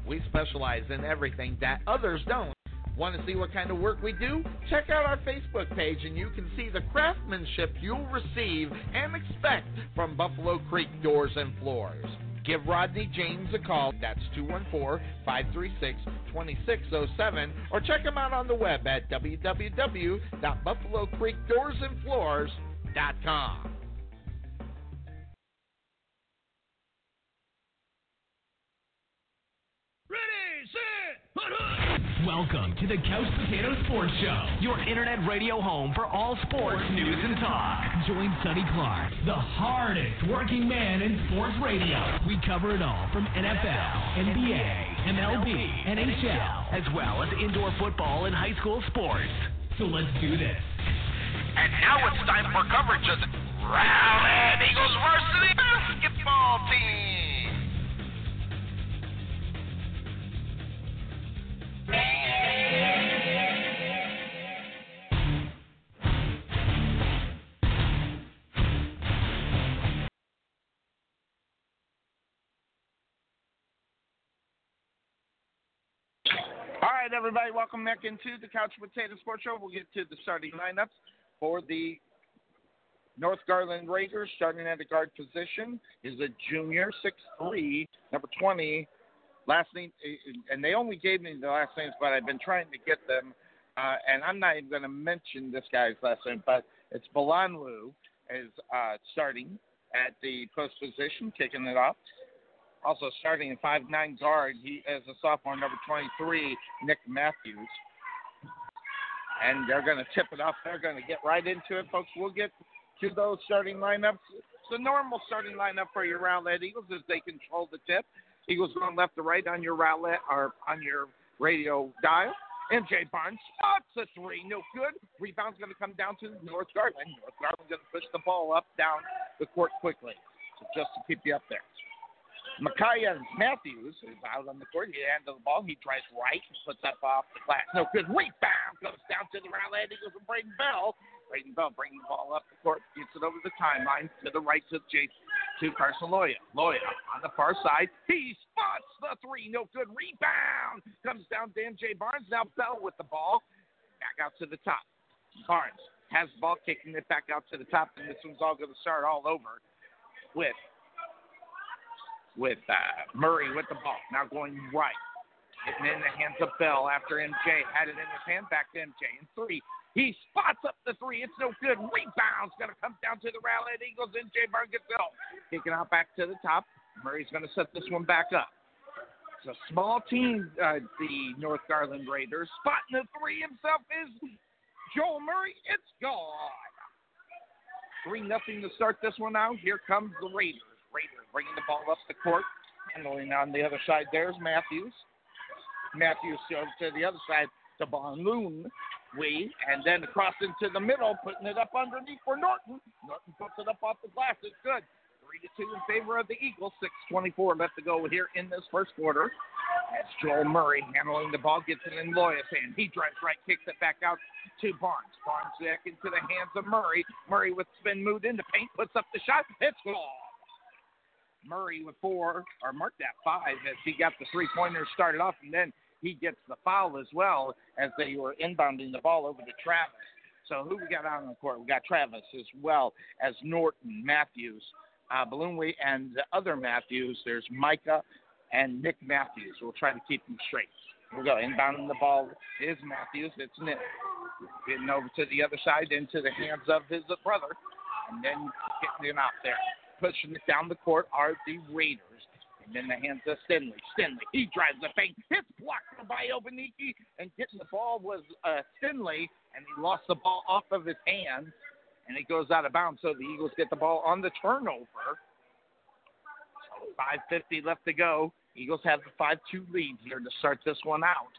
We specialize in everything that others don't. Want to see what kind of work we do? Check out our Facebook page and you can see the craftsmanship you'll receive and expect from Buffalo Creek Doors and Floors. Give Rodney James a call. That's 214 536 2607. Or check him out on the web at www.buffalocreekdoorsandfloors.com. Welcome to the Couch Potato Sports Show, your internet radio home for all sports news and talk. Join Sonny Clark, the hardest working man in sports radio. We cover it all from NFL, NBA, MLB, NHL, as well as indoor football and high school sports. So let's do this. And now it's time for coverage of the Rowlett Eagles varsity basketball team. All right, everybody, welcome back into the Couch Potato Sports Show. We'll get to the starting lineups for the North Garland Raiders. Starting at the guard position is a junior, 6'3", number 20. Last name, and they only gave me the last names, but I've been trying to get them. Uh, and I'm not even going to mention this guy's last name, but it's Balanlu is uh, starting at the post position, kicking it off. Also starting at five nine guard, he is a sophomore, number 23, Nick Matthews. And they're going to tip it off. They're going to get right into it, folks. We'll get to those starting lineups. It's the normal starting lineup for your Rowlett Eagles as they control the tip. Eagles going left to right on your Rowlett or on your radio dial. MJ Barnes spots a three, no good. Rebound's going to come down to North Garland. North Garland going to push the ball up down the court quickly, so just to keep you up there. Micaiah Matthews is out on the court. He handles the ball. He tries right and puts up off the glass. No good. Rebound goes down to the Rowlett Eagles and Braden Bell. Braden Bell bringing the ball up the court, gets it over the timeline to the right to J- to Carson Loya. Loya on the far side. He spots the three. No good. Rebound comes down to MJ Barnes. Now Bell with the ball. Back out to the top. Barnes has the ball, kicking it back out to the top, and this one's all going to start all over with with uh, Murray with the ball. Now going right. Getting in the hands of Bell after MJ had it in his hand. Back to MJ in three. He spots up the three. It's no good. Rebound's going to come down to the Rowlett Eagles. MJ Barnes gets Bell. Kicking out back to the top. Murray's going to set this one back up. It's a small team, uh, the North Garland Raiders. Spotting the three himself is Joel Murray. It's gone. 3 nothing to start this one out. Here comes the Raiders. Raiders bringing the ball up the court. Handling on the other side, there's Matthews. Matthews to the other side to Balloon. We and then across into the middle, putting it up underneath for Norton. Norton puts it up off the glass. It's good. Three to two in favor of the Eagles. 6:24 left to go here in this first quarter. As Joel Murray handling the ball, gets it in Loya's hand. He drives right, kicks it back out to Barnes. Barnes back into the hands of Murray. Murray with spin moved into paint, puts up the shot. It's. Murray with four, or mark that five, as he got the three pointers started off, and then he gets the foul as well as they were inbounding the ball over to Travis. So who we got out on the court? We got Travis as well as Norton, Matthews, uh, Balloonway, and the other Matthews. There's Micah and Nick Matthews. We'll try to keep them straight. We'll go inbounding the ball is Matthews. It's Nick. Getting over to the other side into the hands of his brother, and then getting it out there. Pushing it down the court are the Raiders. And then the hands of Stenley. Stenley, he drives the paint. It's blocked by Obaniki. And getting the ball was uh, Stenley, and he lost the ball off of his hands. And it goes out of bounds. So the Eagles get the ball on the turnover. 5.50 left to go. Eagles have the 5 2 lead here to start this one out.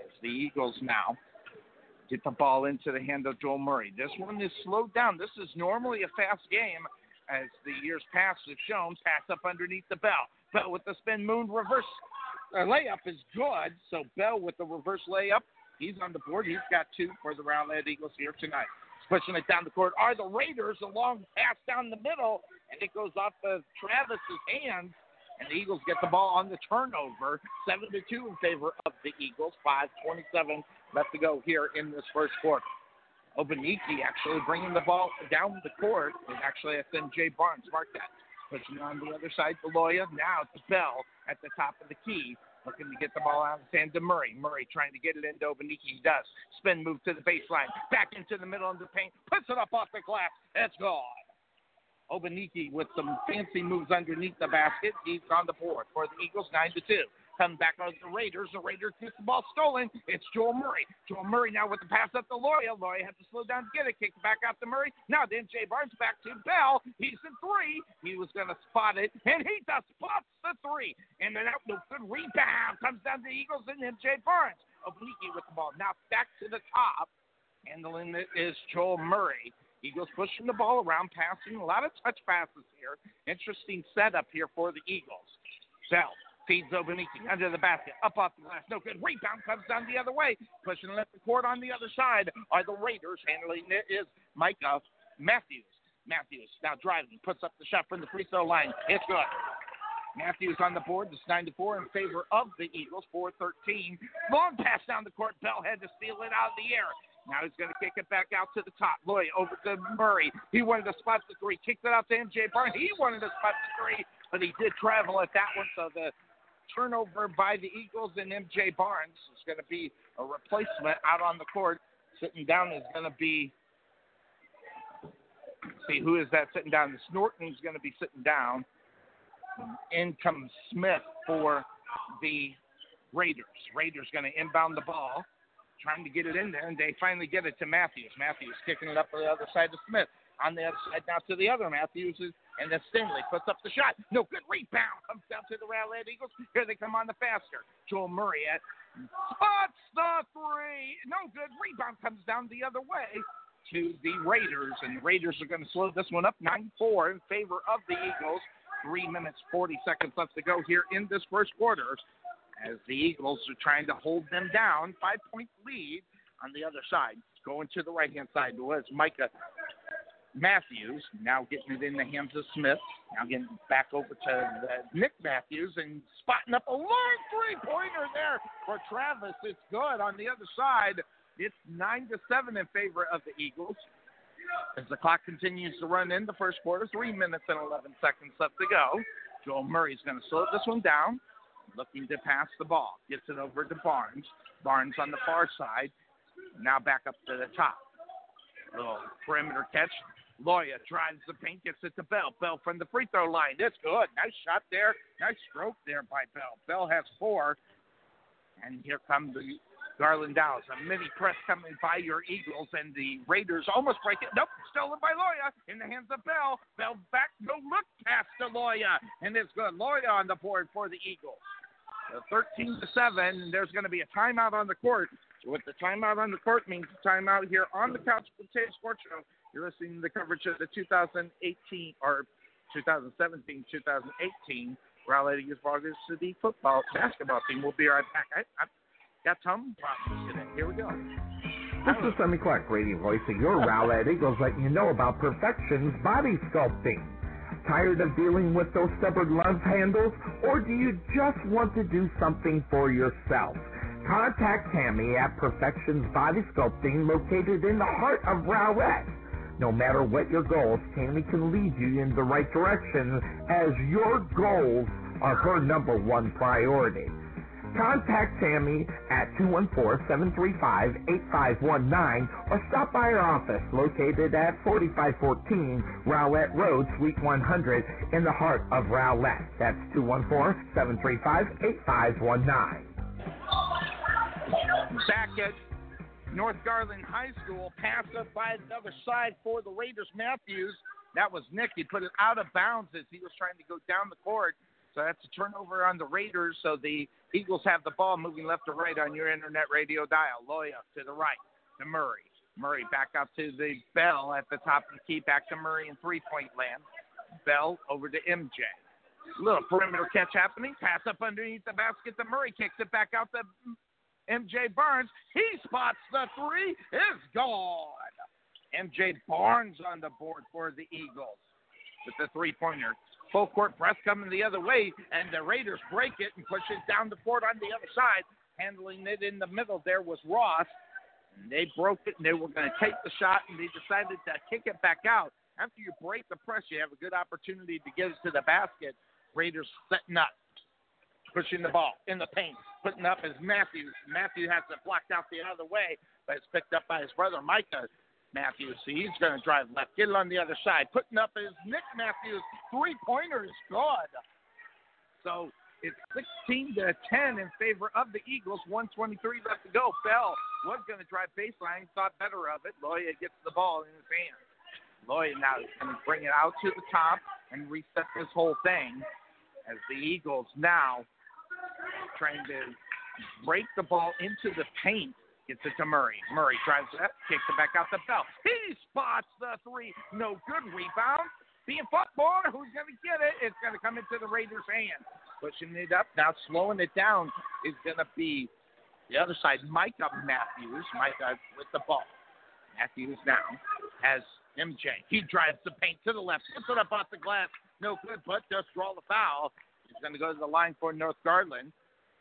As the Eagles now get the ball into the hand of Joel Murray. This one is slowed down. This is normally a fast game as the years past have shown, pass up underneath the bell. Bell with the spin moon reverse uh, layup is good. So Bell with the reverse layup, he's on the board. He's got two for the Rowlett Eagles here tonight. Pushing it down the court are the Raiders. A long pass down the middle, and it goes off of Travis's hands. And the Eagles get the ball on the turnover, seven to two in favor of the Eagles. Five twenty-seven left to go here in this first quarter. Obaniki actually bringing the ball down the court is actually a Jay Barnes. Mark that. Pushing on the other side to Loya. Now it's Bell at the top of the key. Looking to get the ball out of his to Murray. Murray trying to get it into Obaniki. He does. Spin move to the baseline. Back into the middle of the paint. Puts it up off the glass. It's gone. Obaniki with some fancy moves underneath the basket. He's on the board for the Eagles, 9 to 2. Come back on the Raiders. The Raiders gets the ball stolen. It's Joel Murray. Joel Murray now with the pass up to Loya. Loya had to slow down to get it. Kick back out to Murray. Now then Jay Barnes back to Bell. He's in three. He was going to spot it, and he does spots the three. And then out, no rebound. Comes down to the Eagles and then Jay Barnes. Oblique with the ball. Now back to the top. Handling it is Joel Murray. Eagles pushing the ball around, passing a lot of touch passes here. Interesting setup here for the Eagles. Bell feeds Obaniki under the basket, up off the glass, no good. Rebound comes down the other way, pushing left the court on the other side are the Raiders. Handling it is Micah uh, Matthews. Matthews now driving, puts up the shot from the free throw line. It's good. Matthews on the board. It's 9 to 4 in favor of the Eagles. 4 13. Long pass down the court. Bell had to steal it out of the air. Now he's going to kick it back out to the top. Loya over to Murray. He wanted to spot the three. Kicked it out to MJ Barnes. He wanted to spot the three, but he did travel at that one. So the turnover by the Eagles and MJ Barnes is going to be a replacement out on the court. Sitting down is going to be. See who is that sitting down? This Norton's going to be sitting down. In comes Smith for the Raiders. Raiders going to inbound the ball trying to get it in there, and they finally get it to Matthews. Matthews kicking it up to the other side to Smith. On the other side now to the other Matthews, and then Stinley puts up the shot. No good rebound. Comes down to the Rowlett Eagles. Here they come on the faster. Joel Murray at spots the three. No good. Rebound comes down the other way to the Raiders, and the Raiders are going to slow this one up 9 4 in favor of the Eagles. Three minutes, 40 seconds left to go here in this first quarter as the Eagles are trying to hold them down. Five point lead on the other side. Going to the right hand side was Micah Matthews. Now getting it in the hands of Smith. Now getting back over to Nick Matthews and spotting up a long three pointer there for Travis. It's good on the other side. It's nine to seven in favor of the Eagles. As the clock continues to run in the first quarter, three minutes and 11 seconds left to go. Joel Murray's going to slow this one down looking to pass the ball. Gets it over to Barnes. Barnes on the far side. Now back up to the top. Little perimeter catch. Loya drives the paint, gets it to Bell. Bell from the free throw line. That's good. Nice shot there. Nice stroke there by Bell. Bell has four. And here come the Garland Dallas. A mini press coming by your Eagles, and the Raiders almost break it. Nope, stolen by Loya in the hands of Bell. Bell back, no look pass to Loya, and it's good. Loya on the board for the Eagles. 13 to 7, there's going to be a timeout on the court. What the timeout on the court means timeout here on the Couch Potato Sports Show. You're listening to the coverage of the 2018 or 2017 2018 Rowlett Eagles Vargas City football basketball team. We'll be right back. I, I got some problems today. Here we go. This is Sonny Clark, radio voice of your Rowlett Eagles, letting you know about Perfection's body sculpting. Tired of dealing with those stubborn love handles, or do you just want to do something for yourself? Contact Tammy at Perfection's Body Sculpting, located in the heart of Rowlett. No matter what your goals, Tammy can lead you in the right direction as your goals are her number one priority. Contact Tammy at 214-735-8519 or stop by her office located at 4514 Rowlett Road, Suite 100 in the heart of Rowlett. That's 214-735-8519. Back at North Garland High School, pass up by the other side for the Raiders. Matthews, that was Nick. He put it out of bounds as he was trying to go down the court. So that's a turnover on the Raiders. So the Eagles have the ball moving left to right on your internet radio dial. Loya to the right to Murray. Murray back up to the Bell at the top of the key. Back to Murray in three point land. Bell over to MJ. Little perimeter catch happening. Pass up underneath the basket to Murray. Kicks it back out to MJ Barnes. He spots the three. It's gone. MJ Barnes on the board for the Eagles with the three pointer. Full court press coming the other way, and the Raiders break it and push it down the court on the other side. Handling it in the middle there was Ross. And they broke it, and they were going to take the shot, and they decided to kick it back out. After you break the press, you have a good opportunity to get it to the basket. Raiders setting up, pushing the ball in the paint, putting up as Matthews. Matthews has it blocked out the other way, but it's picked up by his brother Micah. Matthews. See, he's going to drive left, get it on the other side, putting up his Nick Matthews three pointer is good. So it's 16 to 10 in favor of the Eagles. 123 left to go. Bell was going to drive baseline, thought better of it. Loya gets the ball in his hands. Loya now is going to bring it out to the top and reset this whole thing as the Eagles now trying to break the ball into the paint Gets it to Murray. Murray drives left, kicks it back out the bell. He spots the three. No good rebound. Being football, who's going to get it? It's going to come into the Raiders' hand. Pushing it up, now slowing it down is going to be the other side, Micah Matthews. Micah with the ball. Matthews now has MJ. He drives the paint to the left, puts it up off the glass. No good, but just draw the foul. He's going to go to the line for North Garland.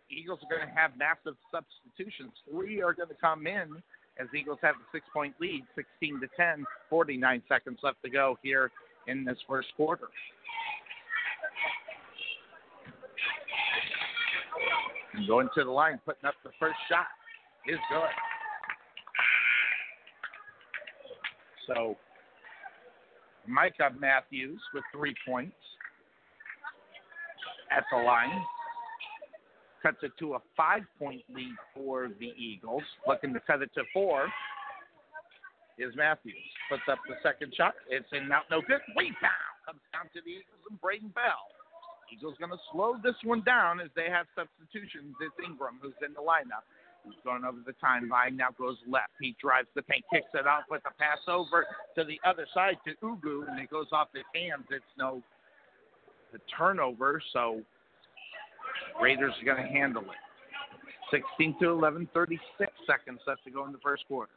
Eagles are going to have massive substitutions. Three are going to come in as Eagles have a six point lead, 16 to 10, 49 seconds left to go here in this first quarter. And going to the line, putting up the first shot is good. So Micah Matthews with three points at the line cuts it to a five point lead for the Eagles. Looking to cut it to four is Matthews. Puts up the second shot. It's in out, no good. Rebound comes down to the Eagles and Braden Bell. Eagles going to slow this one down as they have substitutions. It's Ingram who's in the lineup. He's going over the timeline. Now goes left. He drives the paint, kicks it off with a pass over to the other side to Ugu, and it goes off his hands. It's no the turnover, so Raiders are going to handle it. 16 to 11, 36 seconds left to go in the first quarter.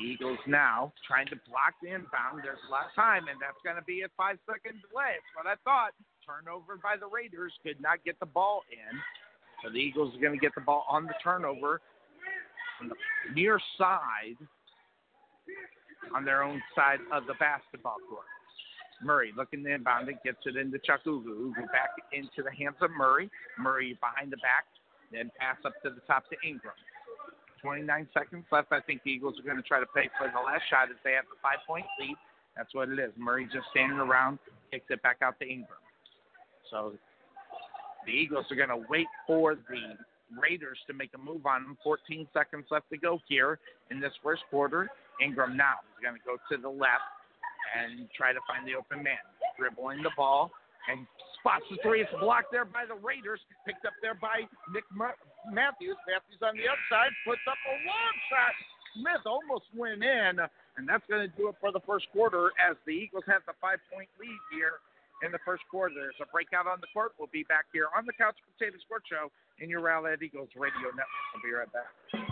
Eagles now trying to block the inbound. There's of time, and that's going to be a five second delay. That's what I thought. Turnover by the Raiders could not get the ball in. So the Eagles are going to get the ball on the turnover on the near side on their own side of the basketball court. Murray looking to inbound it, gets it into Chuck Ugu. Ugu back into the hands of Murray. Murray behind the back, then pass up to the top to Ingram. 29 seconds left. I think the Eagles are going to try to pay for the last shot as they have the five point lead. That's what it is. Murray just standing around, kicks it back out to Ingram. So the Eagles are going to wait for the Raiders to make a move on them. 14 seconds left to go here in this first quarter. Ingram now is going to go to the left and try to find the open man. Dribbling the ball and spots the three. It's blocked there by the Raiders. Picked up there by Nick Matthews. Matthews on the outside puts up a long shot. Smith almost went in, And that's going to do it for the first quarter as the Eagles have the five point lead here in the first quarter. There's a breakout on the court. We'll be back here on the Couch Potato Sports Show in your Rowlett Eagles Radio Network. We'll be right back.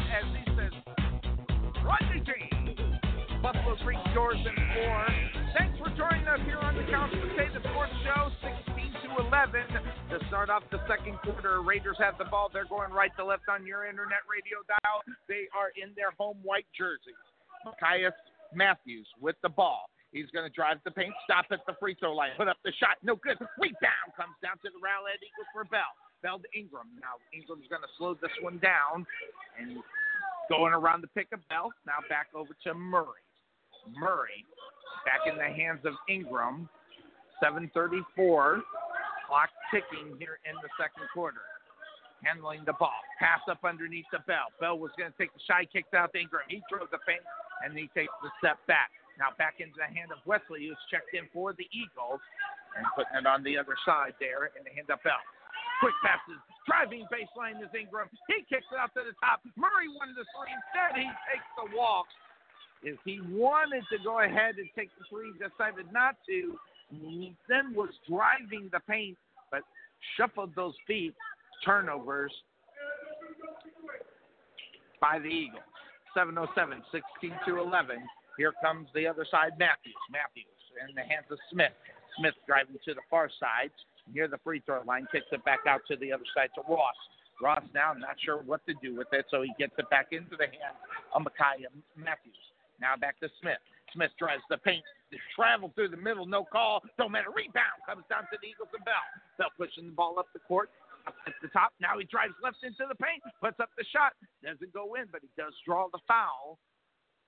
James, Buffalo Creek Doors and Floor. Thanks for joining us here on the Couch Potato Sports Show, 16 to 11. To start off the second quarter, Raiders have the ball. They're going right to left on your internet radio dial. They are in their home white jerseys. Caius Matthews with the ball. He's going to drive the paint, stop at the free throw line, put up the shot, no good. Rebound comes down to the Rowlett Eagles for Bell. Bell to Ingram. Now Ingram's going to slow this one down and going around the pick of Bell. Now back over to Murray. Murray back in the hands of Ingram. 7:34, clock ticking here in the second quarter. Handling the ball, pass up underneath the Bell. Bell was going to take the shot, kicks out to Ingram. He drove the paint and he takes the step back. Now back into the hand of Wesley, who's checked in for the Eagles and putting it on the other side there in the hand of Bell. Quick passes, driving baseline is Ingram. He kicks it out to the top. Murray wanted the three. Instead, he takes the walk. If he wanted to go ahead and take the three, decided not to. He then was driving the paint, but shuffled those feet. Turnovers by the Eagles. 707, 16 to 11. Here comes the other side, Matthews. Matthews in the hands of Smith. Smith driving to the far side near the free throw line, kicks it back out to the other side to Ross. Ross now not sure what to do with it, so he gets it back into the hands of Micaiah Matthews. Now back to Smith. Smith drives the paint, travel through the middle, no call, don't matter. Rebound comes down to the Eagles and Bell. Bell pushing the ball up the court, at the top. Now he drives left into the paint, puts up the shot. Doesn't go in, but he does draw the foul.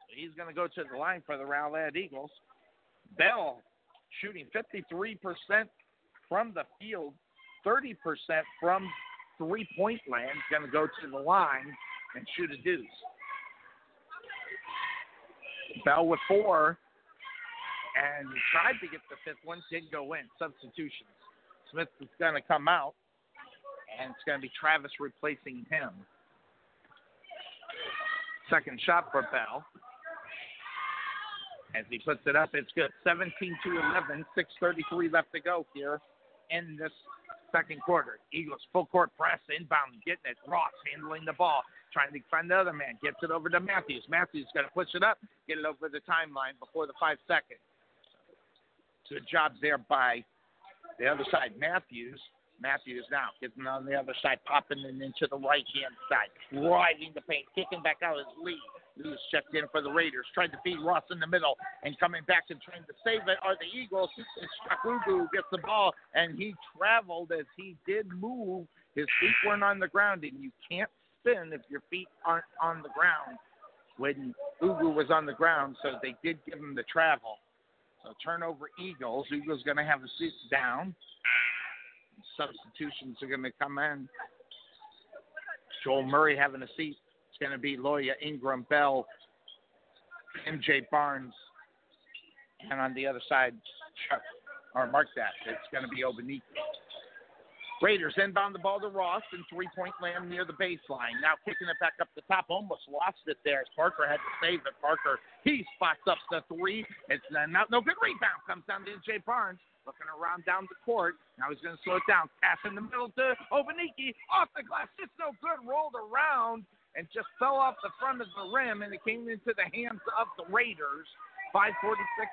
He's going to go to the line for the Rowlett Eagles. Bell shooting 53% from the field, 30% from three point land. Going to go to the line and shoot a deuce. Bell with four, and tried to get the fifth one, didn't go in. Substitutions. Smith is going to come out, and it's going to be Travis replacing him. Second shot for Bell. As he puts it up, it's good. 17 to 11, 6:33 left to go here in this second quarter. Eagles full court press, inbound, getting it. Ross handling the ball, trying to find the other man. Gets it over to Matthews. Matthews got to push it up, get it over the timeline before the five seconds. Good job there by the other side, Matthews. Matthews now getting on the other side, popping it into the right hand side, driving the paint, kicking back out his lead. Lewis checked in for the Raiders, tried to feed Ross in the middle, and coming back and trying to save it are the Eagles. It's Chuck Ugu gets the ball, and he traveled as he did move. His feet weren't on the ground, and you can't spin if your feet aren't on the ground. When Ugu was on the ground, so they did give him the travel. So turnover Eagles. Eagles going to have a seat down. Substitutions are going to come in. Joel Murray having a seat. It's going to be Loya Ingram Bell, MJ Barnes, and on the other side, Chuck, or mark that, it's going to be Obaniki. Raiders inbound the ball to Ross in three point land near the baseline. Now kicking it back up the top, almost lost it there as Parker had to save it. Parker, he spots up the three. It's not no good rebound. Comes down to MJ Barnes. Looking around down the court. Now he's going to slow it down. Pass in the middle to Obaniki. Off the glass. Just no good. Rolled around and just fell off the front of the rim, and it came into the hands of the Raiders. 5.46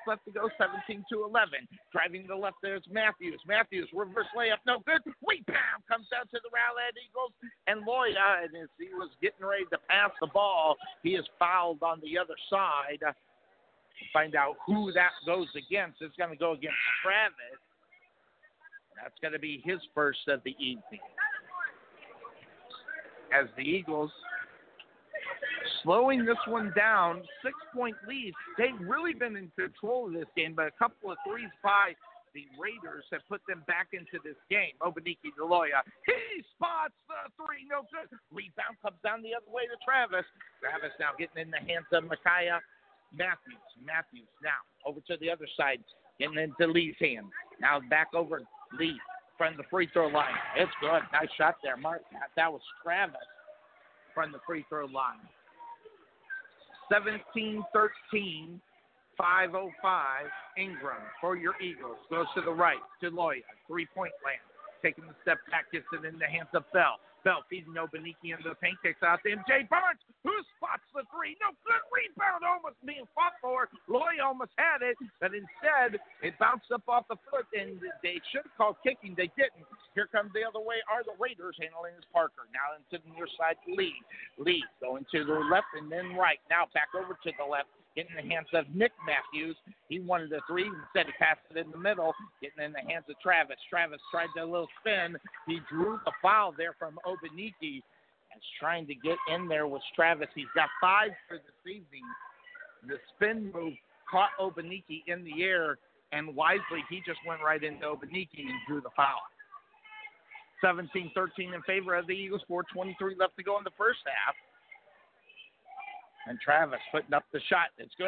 left to go, 17 to 11. Driving to the left there's Matthews. Matthews, reverse layup, no good. Rebound comes down to the Rowlett Eagles. And Loya, and as he was getting ready to pass the ball, he is fouled on the other side. Find out who that goes against. It's going to go against Travis. That's going to be his first of the evening. As the Eagles slowing this one down, six point lead. They've really been in control of this game, but a couple of threes by the Raiders have put them back into this game. Obaniki Deloya, he spots the three, no good. Rebound comes down the other way to Travis. Travis now getting in the hands of Micaiah Matthews. Matthews now over to the other side, getting into Lee's hand. Now back over Lee from the free throw line. It's good. Nice shot there, Mark. That was Travis from the free throw line. 17 13, 505. Ingram for your Eagles. Goes to the right to Loya. Three point land. Taking the step back, gets it in the hands of Bell. Bell feeding Obaniki into the paint, kicks out to MJ Barnes, who spots the three. No good rebound, almost being fought for. Loy almost had it, but instead it bounced up off the foot, and they should have called kicking. They didn't. Here comes the other way are the Raiders handling his Parker. Now into the near side, Lee. Lee going to the left and then right. Now back over to the left getting in the hands of Nick Matthews. He wanted a three. Instead, he passed it in the middle, getting in the hands of Travis. Travis tried a little spin. He drew the foul there from Obaniki and trying to get in there with Travis. He's got five for this evening. The spin move caught Obaniki in the air, and wisely, he just went right into Obaniki and drew the foul. 17 13 in favor of the Eagles, 4.23 left to go in the first half. And Travis putting up the shot. It's good.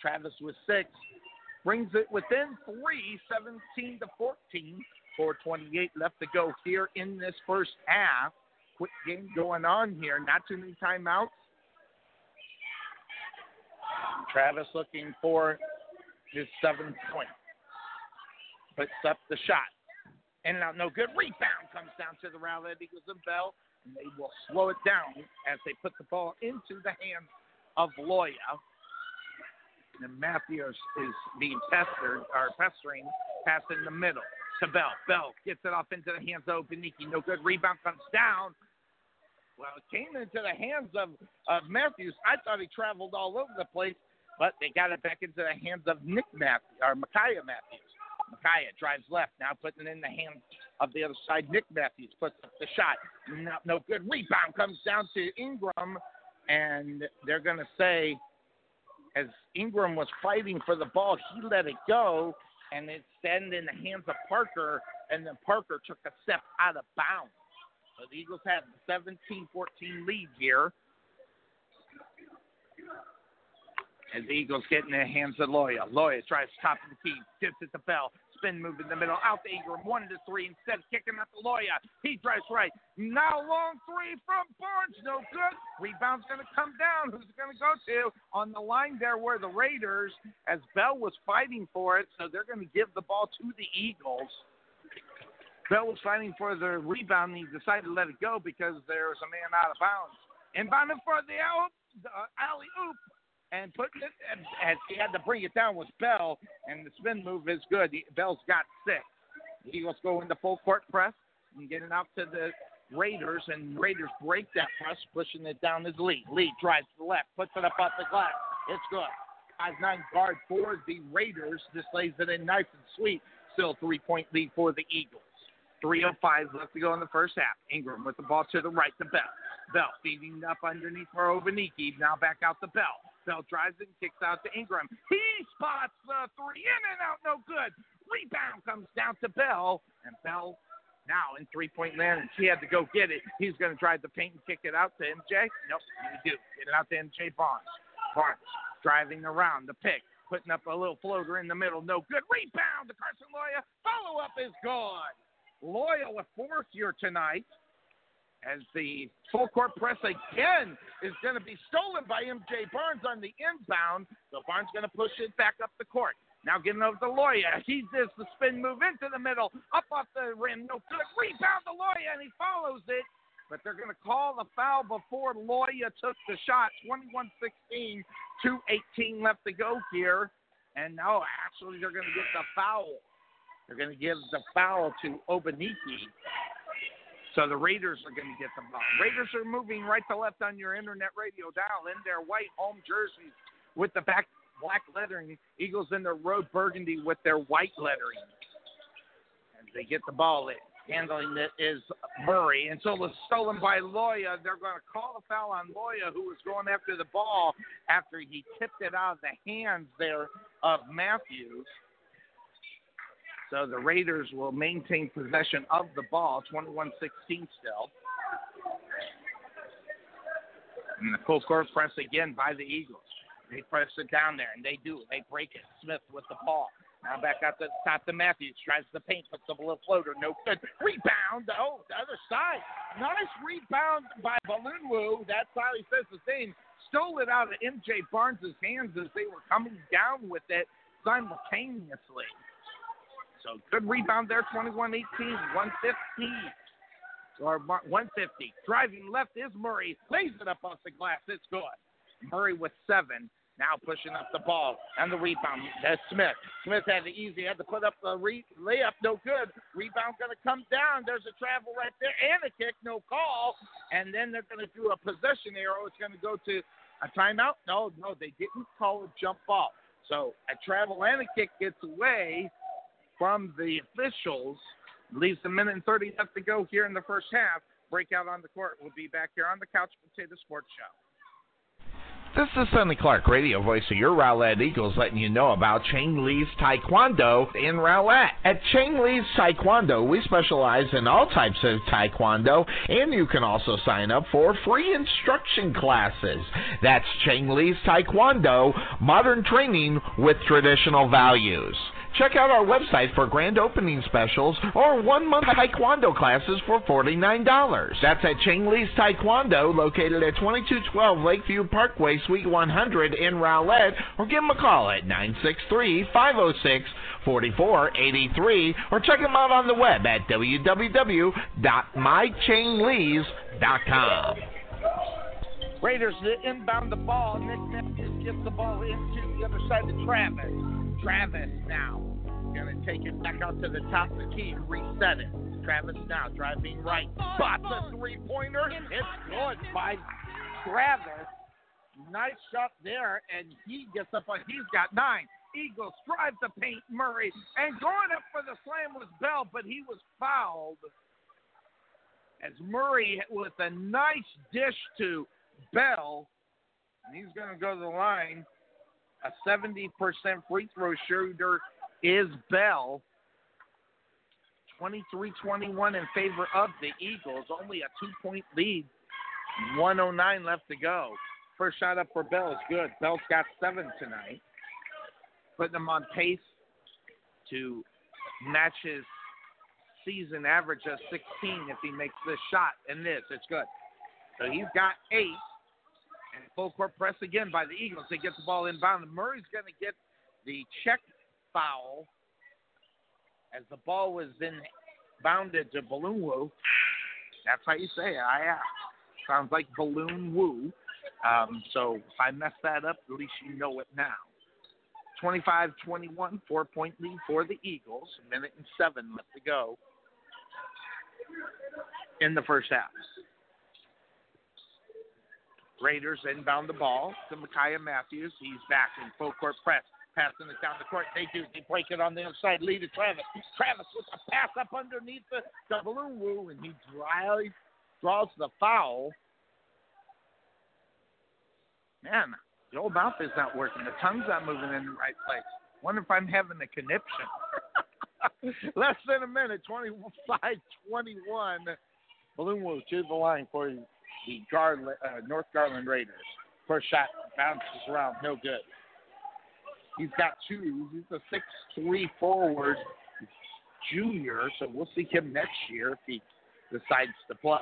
Travis with six. Brings it within three, 17 to 14. 428 left to go here in this first half. Quick game going on here. Not too many timeouts. Travis looking for his seventh point. Puts up the shot. In and out, no good. Rebound comes down to the Rowlett Eagles and Bell and they will slow it down as they put the ball into the hands of Loya. And Matthews is being pestered or pestering, pass in the middle to Bell. Bell gets it off into the hands of Beniki. No good. Rebound comes down. Well, it came into the hands of, of Matthews. I thought he traveled all over the place, but they got it back into the hands of Nick Matthews or Micaiah Matthews. Micaiah drives left, now putting it in the hands of the other side. Nick Matthews puts up the shot. No, no good. Rebound comes down to Ingram, and they're going to say, as Ingram was fighting for the ball, he let it go, and it sent in the hands of Parker, and then Parker took a step out of bounds. So the Eagles have the 17 14 lead here. As the Eagles get in the hands of Loya. Loya tries top of the key, tips it to Bell. Spin move in the middle, out to Ingram, one to three. Instead of kicking out to Loya, he drives right. Now long three from Barnes, no good. Rebound's going to come down. Who's it going to go to? On the line there were the Raiders, as Bell was fighting for it, so they're going to give the ball to the Eagles. Bell was fighting for the rebound, and he decided to let it go because there was a man out of bounds. Inbounded for the alley oop and putting it as he had to bring it down was Bell, and the spin move is good. Bell's got six. Eagles go into full court press and get it out to the Raiders, and Raiders break that press, pushing it down as Lee. Lee drives to the left, puts it up off the glass. It's good. Five nine guard for the Raiders. Just lays it in nice and sweet. Still three point lead for the Eagles. 3.05 left to go in the first half. Ingram with the ball to the right to Bell. Bell feeding up underneath for Obaniki. Now back out to Bell. Bell drives it and kicks out to Ingram. He spots the three. In and out, no good. Rebound comes down to Bell. And Bell now in three point land, and she had to go get it. He's going to drive the paint and kick it out to MJ. Nope, you do. Get it out to MJ Barnes. Barnes driving around the pick, putting up a little floater in the middle. No good. Rebound to Carson Loya. Follow up is gone. Loya with fourth here tonight as the full court press again is going to be stolen by MJ Barnes on the inbound. So Barnes going to push it back up the court. Now getting over to Loya. He does the spin move into the middle, up off the rim. No good. Rebound to Loya, and he follows it. but they're going to call the foul before Loya took the shot. 21 16, 2.18 left to go here. And now, actually, they're going to get the foul. They're going to give the foul to Obaniki. So the Raiders are going to get the ball. Raiders are moving right to left on your internet radio dial in their white home jerseys with the back black lettering. Eagles in their road burgundy with their white lettering. And they get the ball in. Handling it is Murray. And so it was stolen by Loya. They're going to call the foul on Loya, who was going after the ball after he tipped it out of the hands there of Matthews. So the Raiders will maintain possession of the ball, 21 16 still. And the full court press again by the Eagles. They press it down there, and they do. They break it. Smith with the ball. Now back out the top to Matthews. Tries the paint, puts up a little floater. No good. Rebound. Oh, the other side. Nice rebound by Balloonwoo. That's how he says the same. Stole it out of MJ Barnes' hands as they were coming down with it simultaneously. So good rebound there, 21 18, 150. Or 150. Driving left is Murray. Lays it up off the glass. It's good. Murray with seven. Now pushing up the ball and the rebound. That's Smith. Smith had it easy. Had to put up the re- layup. No good. Rebound going to come down. There's a travel right there and a kick. No call. And then they're going to do a possession arrow. It's going to go to a timeout. No, no, they didn't call a jump ball. So a travel and a kick gets away from the officials. Leaves a minute and 30 left to go here in the first half. Breakout on the court. We'll be back here on the Couch Potato Sports Show. This is Sonny Clark, radio voice of your Rowlett Eagles, letting you know about Chang Lee's Taekwondo in Rowlett. At Chang Lee's Taekwondo, we specialize in all types of Taekwondo, and you can also sign up for free instruction classes. That's Chang Lee's Taekwondo, modern training with traditional values. Check out our website for grand opening specials or one month taekwondo classes for $49. That's at Chang Lee's Taekwondo, located at 2212 Lakeview Parkway, Suite 100 in Rowlett, or give them a call at 963 506 4483 or check them out on the web at www.mychanglees.com. Raiders inbound the ball. Nick Matthews gets the ball into the other side to Travis. Travis now to take it back out to the top of the key and reset it. Travis now driving right. Spots a three pointer. It's good by Travis. Nice shot there, and he gets up on. He's got nine. Eagles drive the paint, Murray, and going up for the slam was Bell, but he was fouled. As Murray with a nice dish to Bell, and he's going to go to the line. A 70% free throw shooter is Bell. 23 21 in favor of the Eagles. Only a two point lead. 109 left to go. First shot up for Bell is good. Bell's got seven tonight. Putting him on pace to match his season average of 16 if he makes this shot and this. It's good. So he's got eight. And full court press again by the Eagles. They get the ball inbound. Murray's going to get the check foul as the ball was then bounded to Balloon Woo. That's how you say it. I asked. Sounds like Balloon Woo. Um, so if I mess that up, at least you know it now. 25 21, four point lead for the Eagles. A minute and seven left to go in the first half. Raiders inbound the ball to Micaiah Matthews. He's back in full court press passing it down the court. They do. They break it on the outside. Lead to Travis. Travis with a pass up underneath the, the balloon woo, and he drives, draws the foul. Man, the old mouth is not working. The tongue's not moving in the right place. Wonder if I'm having a conniption. [laughs] Less than a minute, 25 21. Balloon Woo to the line for the Garland, uh, North Garland Raiders. First shot bounces around, no good. He's got two. He's a six-three forward junior, so we'll see him next year if he decides to play.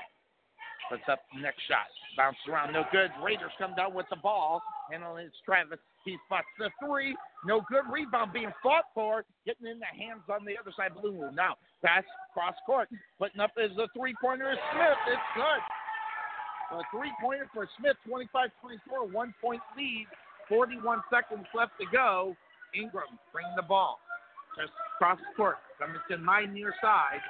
Puts up next shot. Bounces around. No good. Raiders come down with the ball. Handling it's Travis. He spots the three. No good. Rebound being fought for. Getting in the hands on the other side. Blue Now, pass cross court. Putting up is the three pointer is Smith. It's good. A three pointer for Smith. 25 24. One point lead. 41 seconds left to go. Ingram bringing the ball. Just cross court. Coming to my near side.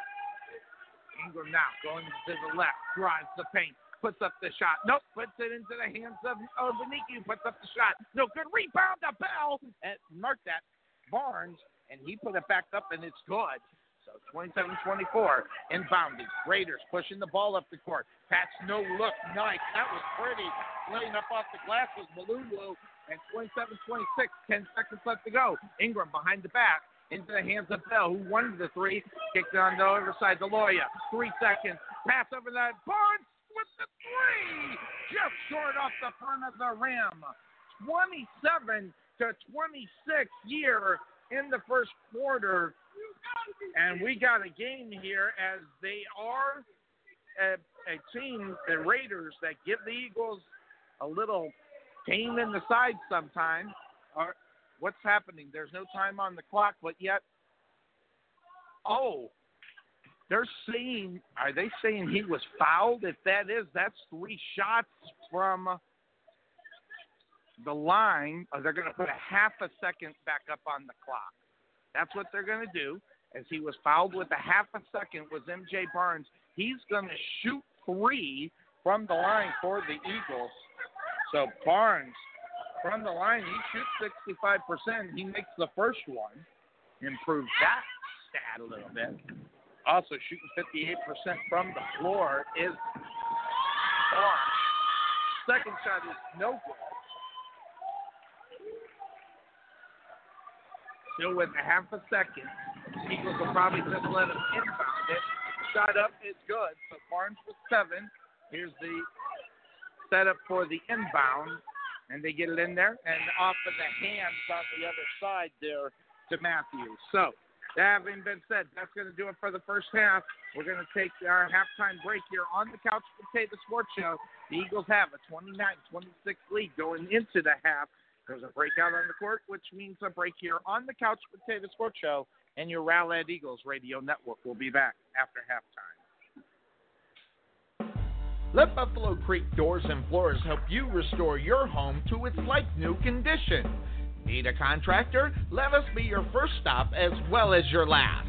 Ingram now going to the left. Drives the paint puts up the shot. Nope, puts it into the hands of Obaniki, puts up the shot. No good rebound to Bell. And mark that, Barnes, and he put it back up, and it's good. So 27-24, inbounding. Raiders pushing the ball up the court. Patch no look, nice. That was pretty. Laying up off the glass was Malulu. And 27-26, 10 seconds left to go. Ingram behind the back into the hands of Bell, who won the three. Kicked it on the other side to Loya. Three seconds. Pass over that. Barnes with the three, just short off the front of the rim. 27 to 26 here in the first quarter. And we got a game here as they are a, a team, the Raiders, that give the Eagles a little pain in the side sometimes. What's happening? There's no time on the clock, but yet, oh, they're saying, are they saying he was fouled? If that is, that's three shots from the line. Or they're going to put a half a second back up on the clock. That's what they're going to do. As he was fouled with a half a second was MJ Barnes. He's going to shoot three from the line for the Eagles. So Barnes from the line, he shoots 65%. He makes the first one. Improves that stat a little bit. Also shooting 58% from the floor is Barnes. Second shot is no good. Still with a half a second. Eagles will probably just let him inbound it. Shot up is good. So Barnes with seven. Here's the setup for the inbound. And they get it in there. And off of the hands on the other side there to Matthews. So that having been said, that's going to do it for the first half. We're going to take our halftime break here on the Couch Potato Sports Show. The Eagles have a 29 26 lead going into the half. There's a breakout on the court, which means a break here on the Couch Potato Sports Show. And your Rowlett Eagles radio network will be back after halftime. Let Buffalo Creek Doors and Floors help you restore your home to its like new condition. Need a contractor? Let us be your first stop as well as your last.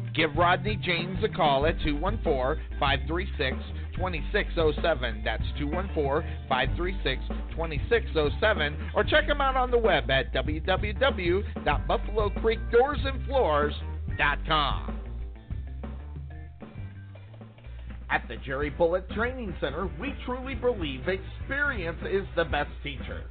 Give Rodney James a call at 214 536 2607. That's 214 536 2607. Or check him out on the web at www.buffalocreekdoorsandfloors.com. At the Jerry Bullet Training Center, we truly believe experience is the best teacher.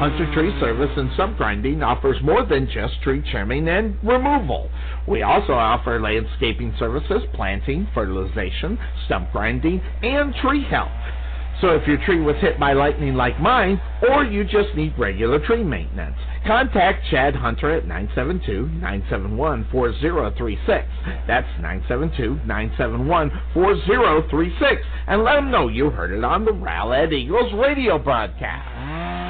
Hunter Tree Service and Stump Grinding offers more than just tree trimming and removal. We also offer landscaping services, planting, fertilization, stump grinding, and tree health. So if your tree was hit by lightning like mine, or you just need regular tree maintenance, contact Chad Hunter at 972-971-4036. That's 972-971-4036. And let him know you heard it on the Rowlett Eagles radio broadcast.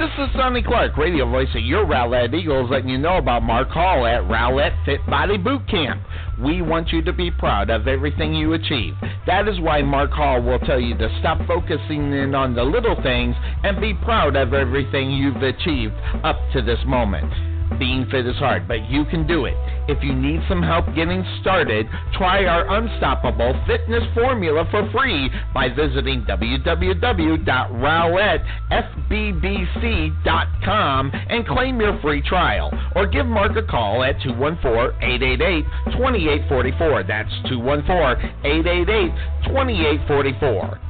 This is Sonny Clark, radio voice of your Rowlett Eagles, letting you know about Mark Hall at Rowlett Fit Body Boot Camp. We want you to be proud of everything you achieve. That is why Mark Hall will tell you to stop focusing in on the little things and be proud of everything you've achieved up to this moment. Being fit is hard, but you can do it. If you need some help getting started, try our Unstoppable Fitness Formula for free by visiting www.rowlettfbbc.com and claim your free trial. Or give Mark a call at 214-888-2844. That's 214-888-2844.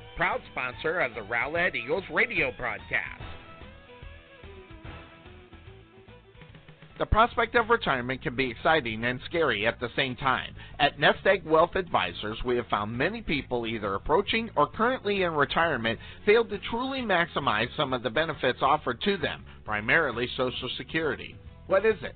proud sponsor of the Rowlett Eagles radio broadcast. The prospect of retirement can be exciting and scary at the same time. At Nest Egg Wealth Advisors, we have found many people either approaching or currently in retirement failed to truly maximize some of the benefits offered to them, primarily Social Security. What is it?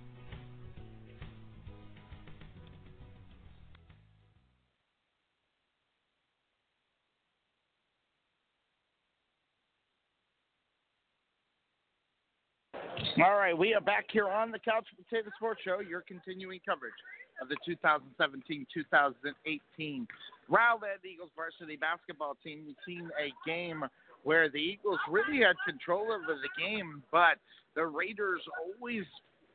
All right, we are back here on the Couch Potato Sports Show, your continuing coverage of the 2017-2018 Rowlett Eagles varsity basketball team. We've seen a game where the Eagles really had control over the game, but the Raiders always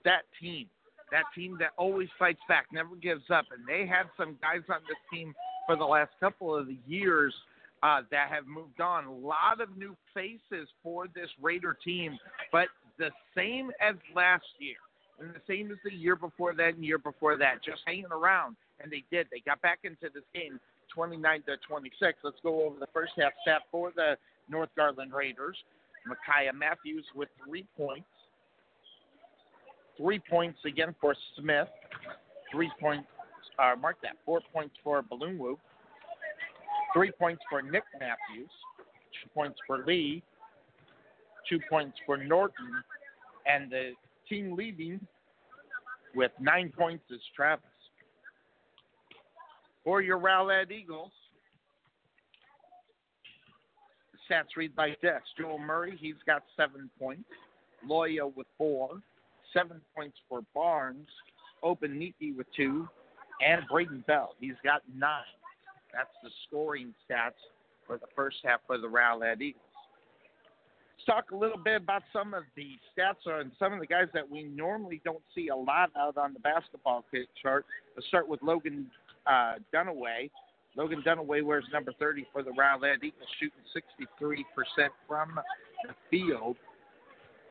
that team, that team that always fights back, never gives up, and they had some guys on this team for the last couple of the years uh, that have moved on. A lot of new faces for this Raider team, but the same as last year, and the same as the year before that and year before that, just hanging around. And they did. They got back into this game 29 to 26. Let's go over the first half stat for the North Garland Raiders. Micaiah Matthews with three points. Three points again for Smith. Three points, uh, mark that, four points for Balloon Whoop. Three points for Nick Matthews. Two points for Lee. Two points for Norton. And the team leading with nine points is Travis. For your Rowlett Eagles, stats read like this Joel Murray, he's got seven points. Loya with four. Seven points for Barnes. Obaniki with two. And Braden Bell, he's got nine. That's the scoring stats for the first half for the Rowlett Eagles. Talk a little bit about some of the stats on some of the guys that we normally don't see a lot out on the basketball chart. Let's start with Logan uh, Dunaway. Logan Dunaway wears number 30 for the Rowlett Eagles, shooting 63% from the field.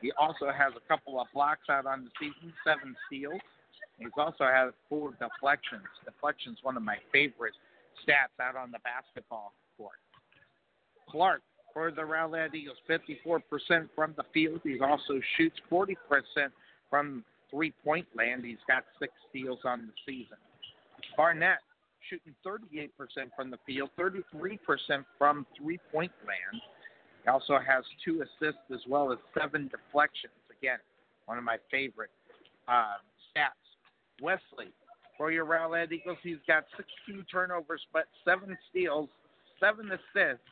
He also has a couple of blocks out on the season, seven steals. He's also had four deflections. Deflections one of my favorite stats out on the basketball court. Clark for the Rowlett Eagles, 54% from the field. He also shoots 40% from three-point land. He's got six steals on the season. Barnett shooting 38% from the field, 33% from three-point land. He also has two assists as well as seven deflections. Again, one of my favorite uh, stats. Wesley, for your Rowlett Eagles, he's got 16 turnovers, but seven steals, seven assists,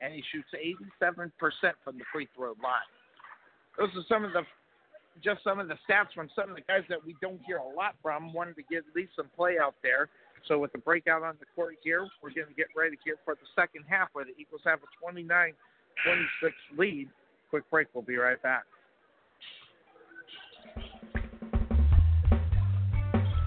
and he shoots 87% from the free throw line. Those are some of the just some of the stats from some of the guys that we don't hear a lot from. Wanted to get at least some play out there. So with the breakout on the court here, we're going to get ready here for the second half where the Eagles have a 29 26 lead. Quick break. We'll be right back.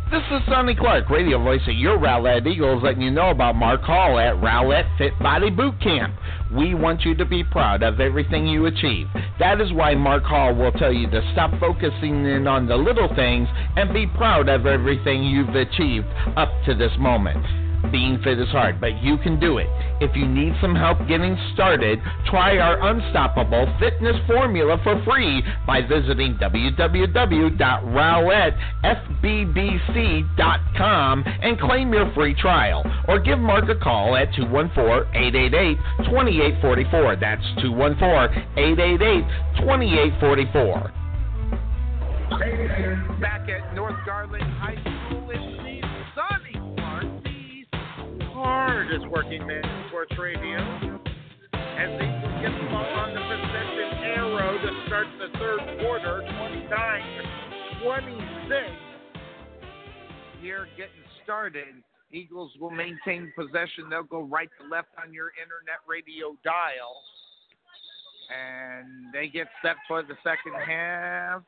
This is Sonny Clark, radio voice of your Rowlett Eagles, letting you know about Mark Hall at Rowlett Fit Body Boot Camp. We want you to be proud of everything you achieve. That is why Mark Hall will tell you to stop focusing in on the little things and be proud of everything you've achieved up to this moment. Being fit is hard, but you can do it. If you need some help getting started, try our unstoppable fitness formula for free by visiting www.rowlettfbbc.com and claim your free trial. Or give Mark a call at 214-888-2844. That's 214-888-2844. Back at North Garland High School hardest working man in sports radio. As they get the ball on the possession arrow to start the third quarter, 29 26. Here getting started. Eagles will maintain possession. They'll go right to left on your internet radio dial. And they get set for the second half.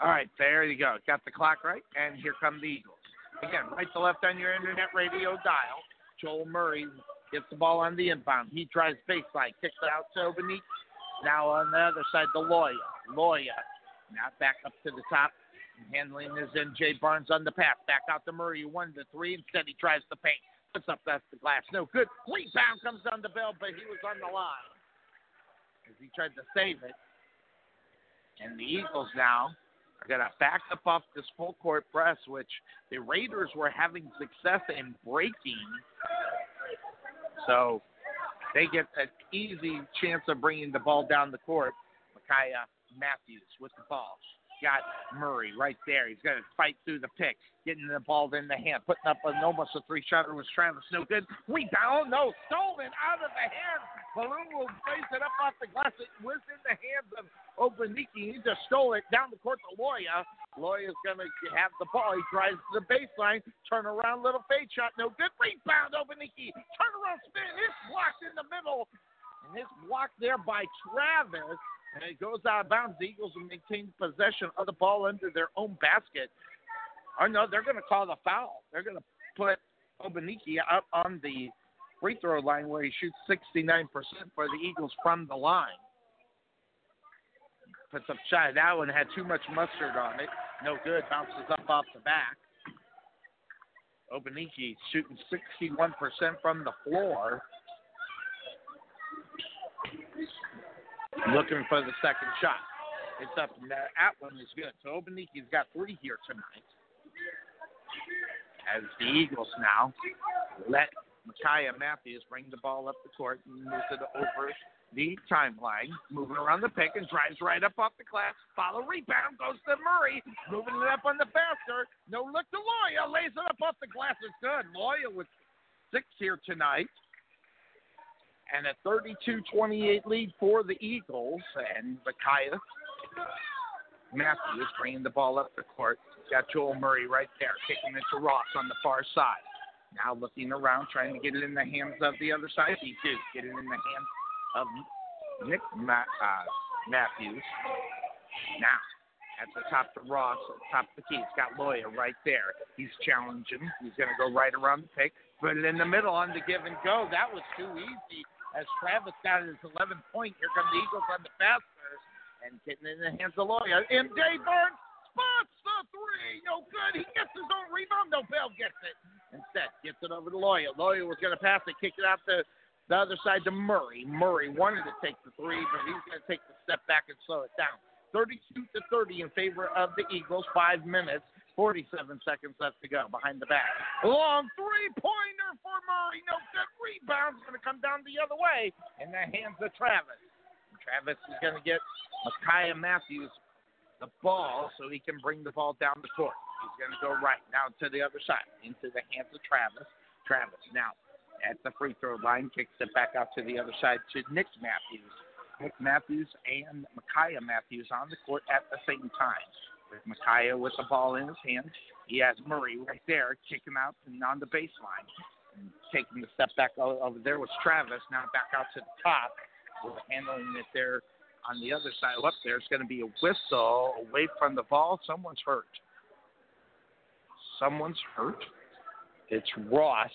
All right, there you go. Got the clock right, and here come the Eagles. Again, right to left on your internet radio dial. Joel Murray gets the ball on the inbound. He tries baseline, kicks it out to Obaniki. Now on the other side, the Loya. Loya now back up to the top. Handling is Jay Barnes on the pass. Back out to Murray. One to three. Instead, he tries to paint. Puts up that's the glass. No good. Rebound comes on the bell, but he was on the line as he tried to save it. And the Eagles now going to back up off this full court press, which the Raiders were having success in breaking. So they get an easy chance of bringing the ball down the court. Micaiah Matthews with the ball. Got Murray right there. He's going to fight through the pick, getting the ball in the hand, putting up an almost a three shotter was Travis. No good. Rebound, no, stolen out of the hand. Balloon will place it up off the glass. It was in the hands of Obaniki. He just stole it down the court to Loya. Loya's going to have the ball. He drives to the baseline. Turn around, little fade shot. No good. Rebound, Obaniki. Turn around, spin. It's blocked in the middle. And it's blocked there by Travis. And it goes out of bounds. The Eagles will maintain possession of the ball under their own basket. Oh, no, they're going to call the foul. They're going to put Obaniki up on the free throw line where he shoots 69% for the Eagles from the line. Puts up shot. That one had too much mustard on it. No good. Bounces up off the back. Obaniki shooting 61% from the floor. Looking for the second shot. It's up, and that one is good. So Obaniki's got three here tonight. As the Eagles now let Micaiah Matthews bring the ball up the court and moves it over the timeline, moving around the pick and drives right up off the glass. Follow rebound goes to Murray, moving it up on the faster. No look to Loya, lays it up off the glass. It's good. Loya with six here tonight. And a 32-28 lead for the Eagles. And Micaiah Matthews bringing the ball up the court. Got Joel Murray right there, kicking it to Ross on the far side. Now looking around, trying to get it in the hands of the other side. He did get it in the hands of Nick Ma- uh, Matthews. Now, at the top to Ross, at the top of the key. He's got Loya right there. He's challenging. He's going to go right around the pick. It in the middle on the give and go. That was too easy as Travis got his 11th point. Here come the Eagles on the faster and getting in the hands of Loya. MJ Barnes spots the three. No good. He gets his own rebound. No, Bell gets it. Instead, gets it over to Loya. Loya was going to pass it, kick it out to the other side to Murray. Murray wanted to take the three, but he's going to take the step back and slow it down. 32 to 30 in favor of the Eagles. Five minutes, 47 seconds left to go behind the back. Long three pointer for Murray. No good rebound's going to come down the other way in the hands of Travis. Travis is going to get Micaiah Matthews the ball so he can bring the ball down the court. He's going to go right now to the other side into the hands of Travis. Travis now at the free throw line kicks it back out to the other side to Nick Matthews. Nick Matthews and Micaiah Matthews on the court at the same time. Micaiah with the ball in his hands, he has Murray right there kicking out and on the baseline. And taking the step back over there was Travis. Now back out to the top. We're handling it there on the other side. Up there, it's going to be a whistle away from the ball. Someone's hurt. Someone's hurt. It's Ross.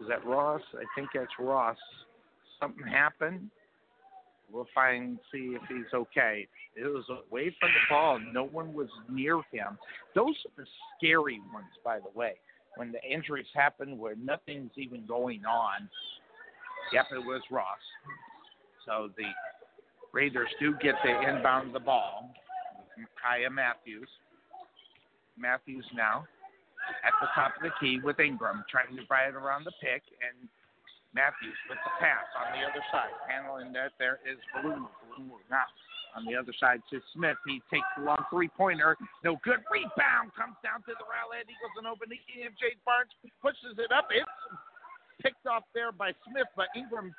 Is that Ross? I think that's Ross something happened. We'll find see if he's okay. It was away from the ball. No one was near him. Those are the scary ones, by the way. When the injuries happen where nothing's even going on. Yep, it was Ross. So the Raiders do get to inbound of the ball. Kaya Matthews. Matthews now at the top of the key with Ingram, trying to it around the pick, and Matthews with the pass on the other side. Handling that there is Blue. Blue now on the other side to Smith. He takes the long three pointer. No good. Rebound comes down to the Rowlett Eagles and open. MJ Barnes pushes it up. It's picked off there by Smith, but Ingram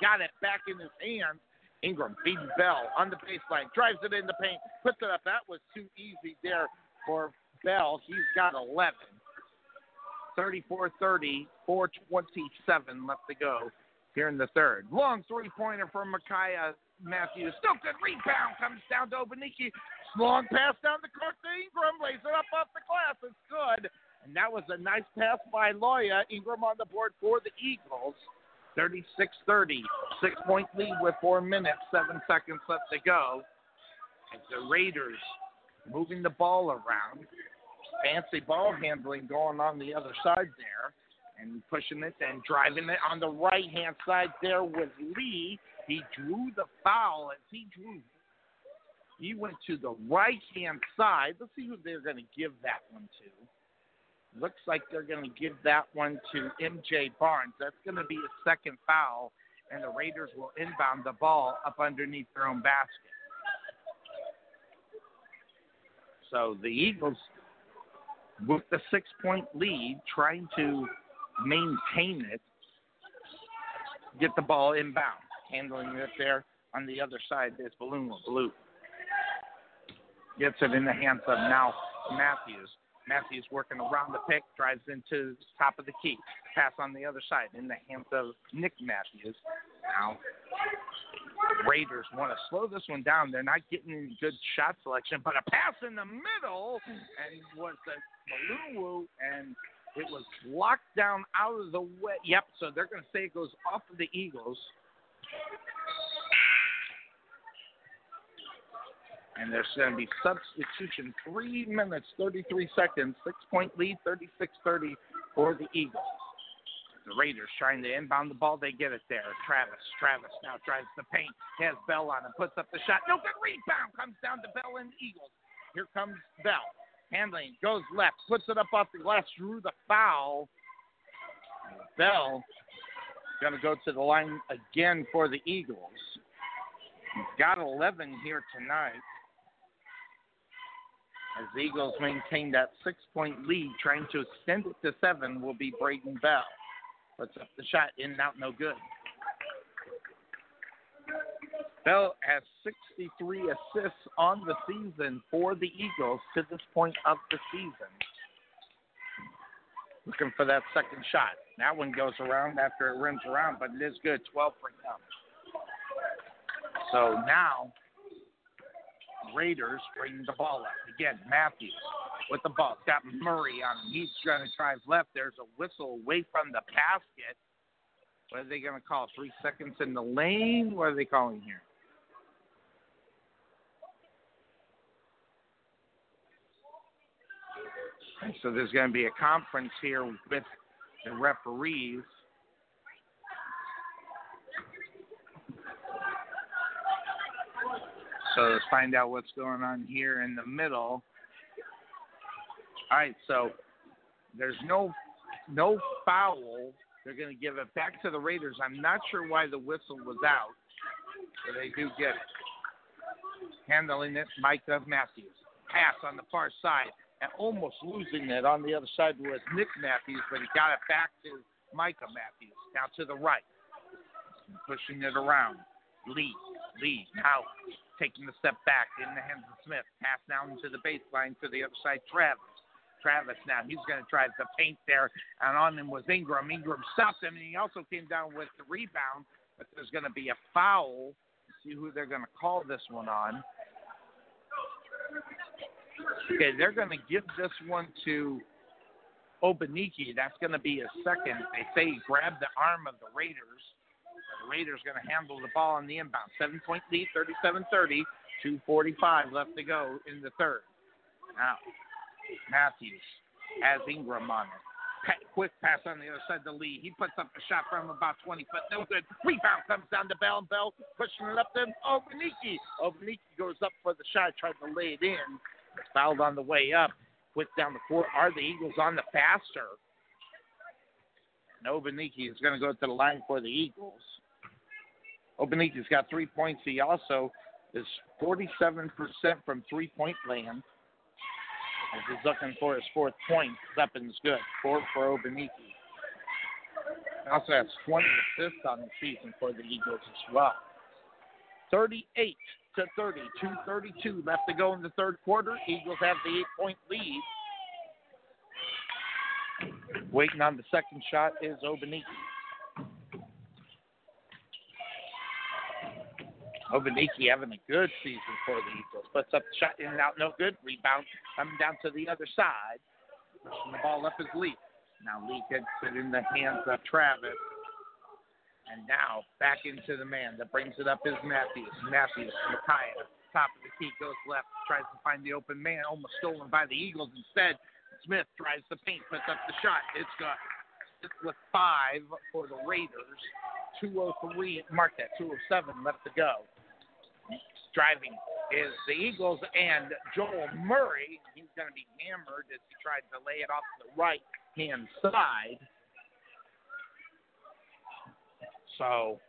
got it back in his hands. Ingram beats Bell on the baseline, drives it in the paint, puts it up. That was too easy there for Bell. He's got 11. 34 30, 427 left to go here in the third. Long three pointer from Micaiah Matthews. Still good rebound. Comes down to Obaniki. Long pass down the court to Ingram. Lays it up off the glass. It's good. And that was a nice pass by Loya. Ingram on the board for the Eagles. 36 30. Six point lead with four minutes, seven seconds left to go. As the Raiders moving the ball around fancy ball handling going on the other side there and pushing it and driving it on the right hand side there with Lee. He drew the foul as he drew. He went to the right hand side. Let's see who they're going to give that one to. Looks like they're going to give that one to MJ Barnes. That's going to be a second foul, and the Raiders will inbound the ball up underneath their own basket. So the Eagles with the six point lead, trying to maintain it, get the ball inbound. Handling it there on the other side is Balloon with Blue. Gets it in the hands of now Matthews. Matthews working around the pick, drives into the top of the key. Pass on the other side in the hands of Nick Matthews. Now, Raiders want to slow this one down. They're not getting good shot selection, but a pass in the middle and was the Malulu, and it was locked down out of the way. Yep, so they're going to say it goes off of the Eagles. And there's going to be substitution. Three minutes, 33 seconds, six point lead, 36 30 for the Eagles. The Raiders trying to inbound the ball. They get it there. Travis. Travis now drives the paint. Has Bell on him. Puts up the shot. No good rebound. Comes down to Bell and Eagles. Here comes Bell. Handling. Goes left. Puts it up off the glass. Drew the foul. Bell going to go to the line again for the Eagles. Got 11 here tonight. As the Eagles maintain that six point lead, trying to extend it to seven will be Braden Bell. Puts up the shot, in and out, no good. Bell has 63 assists on the season for the Eagles to this point of the season. Looking for that second shot. That one goes around after it rims around, but it is good. 12 for him. So now, Raiders bring the ball up. Again, Matthews with the ball. Got Murray on him. He's going to drive left. There's a whistle away from the basket. What are they going to call? Three seconds in the lane? What are they calling here? So there's going to be a conference here with the referees. So let's find out what's going on here in the middle. All right, so there's no no foul. They're going to give it back to the Raiders. I'm not sure why the whistle was out, but they do get it. Handling it, Micah Matthews. Pass on the far side and almost losing it on the other side was Nick Matthews, but he got it back to Micah Matthews. Now to the right, pushing it around. Lee, Lee now taking the step back in the hands of Smith. Pass down to the baseline to the other side, Travis. Travis now. He's going to try to paint there, and on him was Ingram. Ingram stopped him, and he also came down with the rebound. But there's going to be a foul. See who they're going to call this one on. Okay, they're going to give this one to Obaniki. That's going to be a second. They say he grabbed the arm of the Raiders. Raiders going to handle the ball on the inbound. Seven point lead, 37 30. 2.45 left to go in the third. Now, Matthews has Ingram on it. Quick pass on the other side to Lee. He puts up a shot from about 20 foot. No good. Rebound comes down to Bell. and Bell pushing it up to Obaniki. Obaniki goes up for the shot, tried to lay it in. Fouled on the way up. Quick down the court. Are the Eagles on the faster? And Obaniki is going to go to the line for the Eagles. Obaniki's got three points. He also is 47% from three point land. As he's looking for his fourth point, Weapons good. Four for Obaniki. Also has 20 assists on the season for the Eagles as well. 38 to 30, 232 left to go in the third quarter. Eagles have the eight point lead. Waiting on the second shot is Obaniki. Obaniki having a good season for the Eagles. Puts up shot in and out, no good. Rebound coming down to the other side. Pushing the ball up is Lee. Now Lee gets it in the hands of Travis. And now back into the man that brings it up is Matthews. Matthews, Micaiah, top of the key, goes left, tries to find the open man, almost stolen by the Eagles instead. Smith tries the paint, puts up the shot. It's good. It's with five for the Raiders. 203, mark that, 207 left to go. Driving is the Eagles and Joel Murray. He's going to be hammered as he tried to lay it off the right hand side. So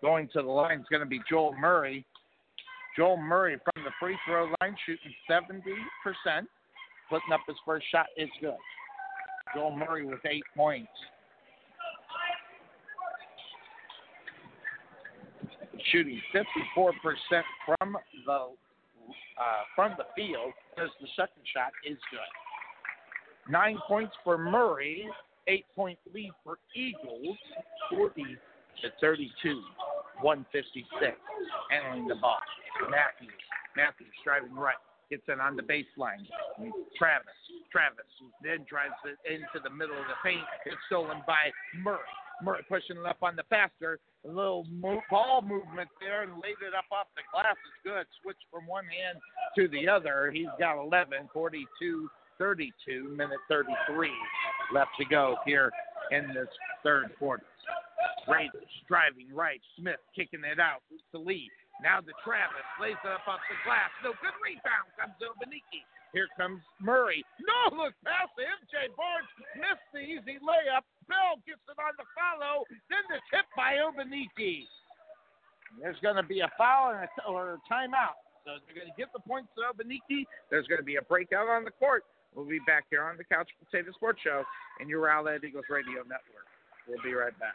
going to the line is going to be Joel Murray. Joel Murray from the free throw line shooting 70%. Putting up his first shot is good. Joel Murray with eight points. Shooting 54% from the uh, from the field as the second shot is good. Nine points for Murray, eight point lead for Eagles, 40 to 32, 156. Handling the ball. Matthews. Matthews driving right. Gets it on the baseline. Travis. Travis then drives it into the middle of the paint. It's stolen by Murray. Pushing it up on the faster. A little mo- ball movement there and laid it up off the glass is good. Switch from one hand to the other. He's got 11, 42 32, minute 33 left to go here in this third quarter. Raiders driving right. Smith kicking it out to Lee. Now to Travis. Lays it up off the glass. No good rebound comes to Beniki. Here comes Murray. No look pass to MJ Barnes. Missed the easy layup. Bell gets it on the follow. Then the tip by Obaniki. There's going to be a foul and or a timeout. So they're going to get the points to Obaniki. There's going to be a breakout on the court. We'll be back here on the Couch Potato Sports Show and your Rowlett Eagles Radio Network. We'll be right back.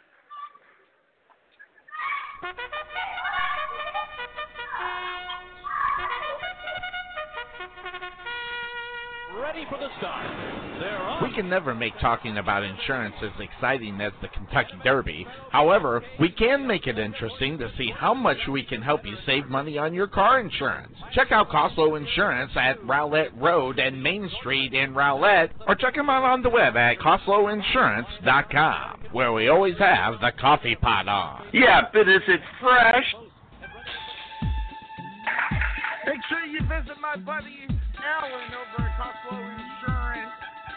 [laughs] ready for the start. They're on. We can never make talking about insurance as exciting as the Kentucky Derby. However, we can make it interesting to see how much we can help you save money on your car insurance. Check out Coslow Insurance at Rowlett Road and Main Street in Rowlett, or check them out on the web at CoslowInsurance.com, where we always have the coffee pot on. Yeah, but is it fresh? Make sure you visit my buddy Alan over at Coslow Insurance.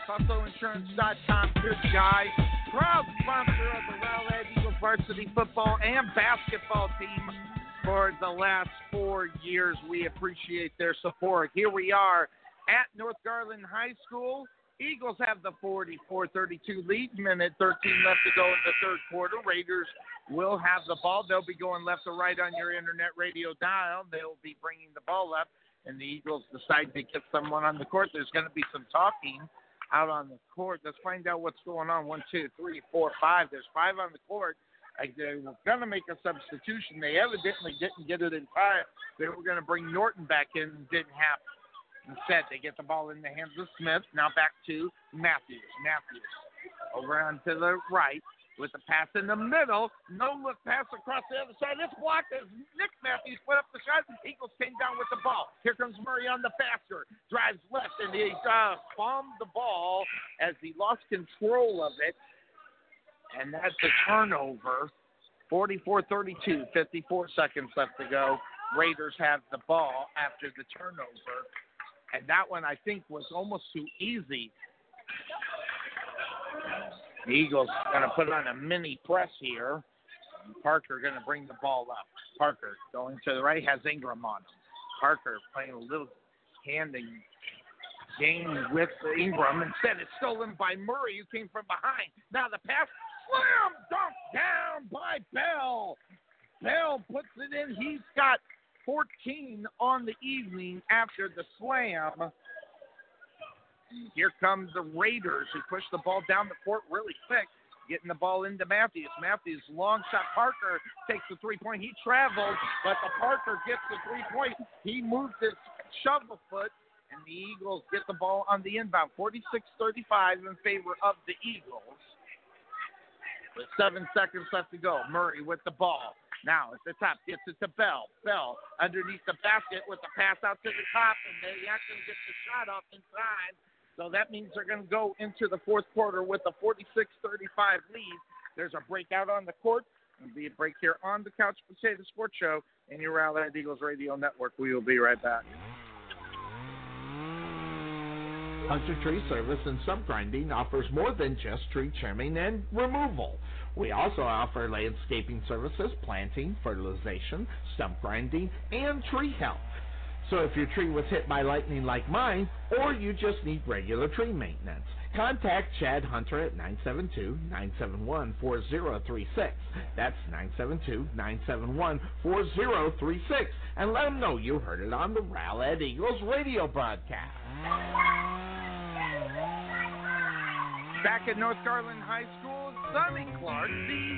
CoslowInsurance.com. Good guy. Proud sponsor of the Rowlett Eagles varsity football and basketball team for the last four years. We appreciate their support. Here we are at North Garland High School. Eagles have the 44-32 lead. Minute 13 left to go in the third quarter. Raiders will have the ball. They'll be going left to right on your internet radio dial. They'll be bringing the ball up, and the Eagles decide to get someone on the court. There's going to be some talking out on the court. Let's find out what's going on. One, two, three, four, five. There's five on the court. They were going to make a substitution. They evidently didn't get it in time. They were going to bring Norton back in. Didn't happen. Instead, they get the ball in the hands of Smith. Now back to Matthews. Matthews over on to the right with the pass in the middle. No look pass across the other side. It's blocked as Nick Matthews put up the shot. Eagles came down with the ball. Here comes Murray on the faster. Drives left and he uh, bombed the ball as he lost control of it. And that's a turnover. 44 32, 54 seconds left to go. Raiders have the ball after the turnover. And that one, I think, was almost too easy. The Eagles going to put on a mini press here. Parker going to bring the ball up. Parker going to the right has Ingram on him. Parker playing a little handing game with Ingram. Instead, it's stolen by Murray, who came from behind. Now the pass, slam dunk down by Bell. Bell puts it in. He's got 14 on the evening after the slam. Here comes the Raiders who push the ball down the court really quick, getting the ball into Matthews. Matthews, long shot. Parker takes the three point. He travels, but the Parker gets the three point. He moves his shovel foot, and the Eagles get the ball on the inbound. 46 35 in favor of the Eagles. With seven seconds left to go, Murray with the ball. Now at the top, gets it to Bell. Bell underneath the basket with the pass out to the top, and they actually get the shot off in time. So that means they're going to go into the fourth quarter with a 46-35 lead. There's a breakout on the court. There'll be a break here on the Couch Potato Sports Show and your Rowlett Eagles Radio Network. We will be right back. Hunter Tree Service and Stump Grinding offers more than just tree trimming and removal. We also offer landscaping services, planting, fertilization, stump grinding, and tree health. So if your tree was hit by lightning like mine, or you just need regular tree maintenance, contact Chad Hunter at 972-971-4036. That's 972-971-4036. And let them know you heard it on the Rowlett Eagles radio broadcast. Back at North Garland High School, Sonny Clark, the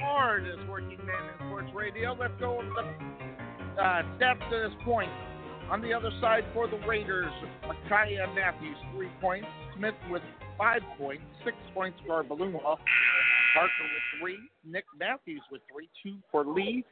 hardest working man in sports radio. Let's go with the uh, stats to this point. On the other side for the Raiders, Micaiah Matthews, three points. Smith with five points, six points for Balloonwall. Parker with three. Nick Matthews with three, two for Lee,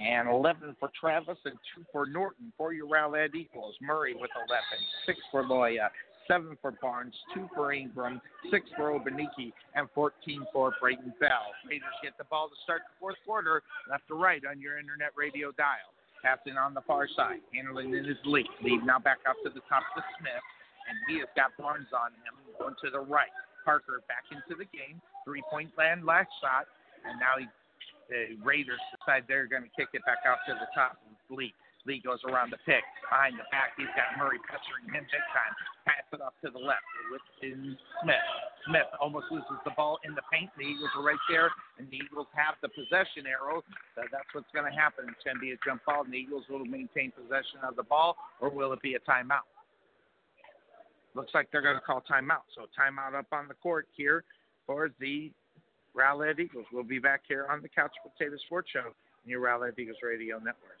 and 11 for Travis, and two for Norton. For your Rowlett Eagles, Murray with 11, six for Loya, seven for Barnes, two for Ingram, six for Obaniki, and 14 for Braden Bell. Raiders get the ball to start the fourth quarter, left to right on your internet radio dial. Passing on the far side, handling in his lead. Lead now back up to the top to Smith, and he has got Barnes on him, going to the right. Parker back into the game, three point land, last shot, and now he, the Raiders decide they're going to kick it back out to the top of Lee. Lee goes around the pick. Behind the back, he's got Murray pestering him big time. Pass it off to the left with Smith. Smith almost loses the ball in the paint. The Eagles are right there, and the Eagles have the possession arrow. So that's what's going to happen. It's going to be a jump ball, and the Eagles will maintain possession of the ball, or will it be a timeout? Looks like they're going to call timeout. So timeout up on the court here for the Rowlett Eagles. We'll be back here on the Couch Potato Sports Show, your Rowlett Eagles Radio Network.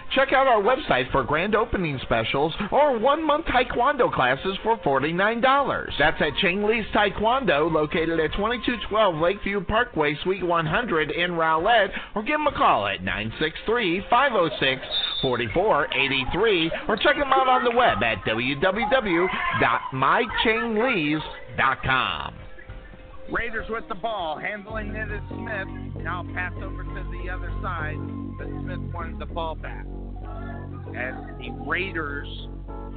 Check out our website for grand opening specials or one month Taekwondo classes for $49. That's at Chang Lee's Taekwondo, located at 2212 Lakeview Parkway, Suite 100 in Rowlett, or give them a call at 963 506 4483 or check them out on the web at www.mychanglees.com. Raiders with the ball, handling it is Smith. Now pass over to the other side, but Smith wanted the ball back. As the Raiders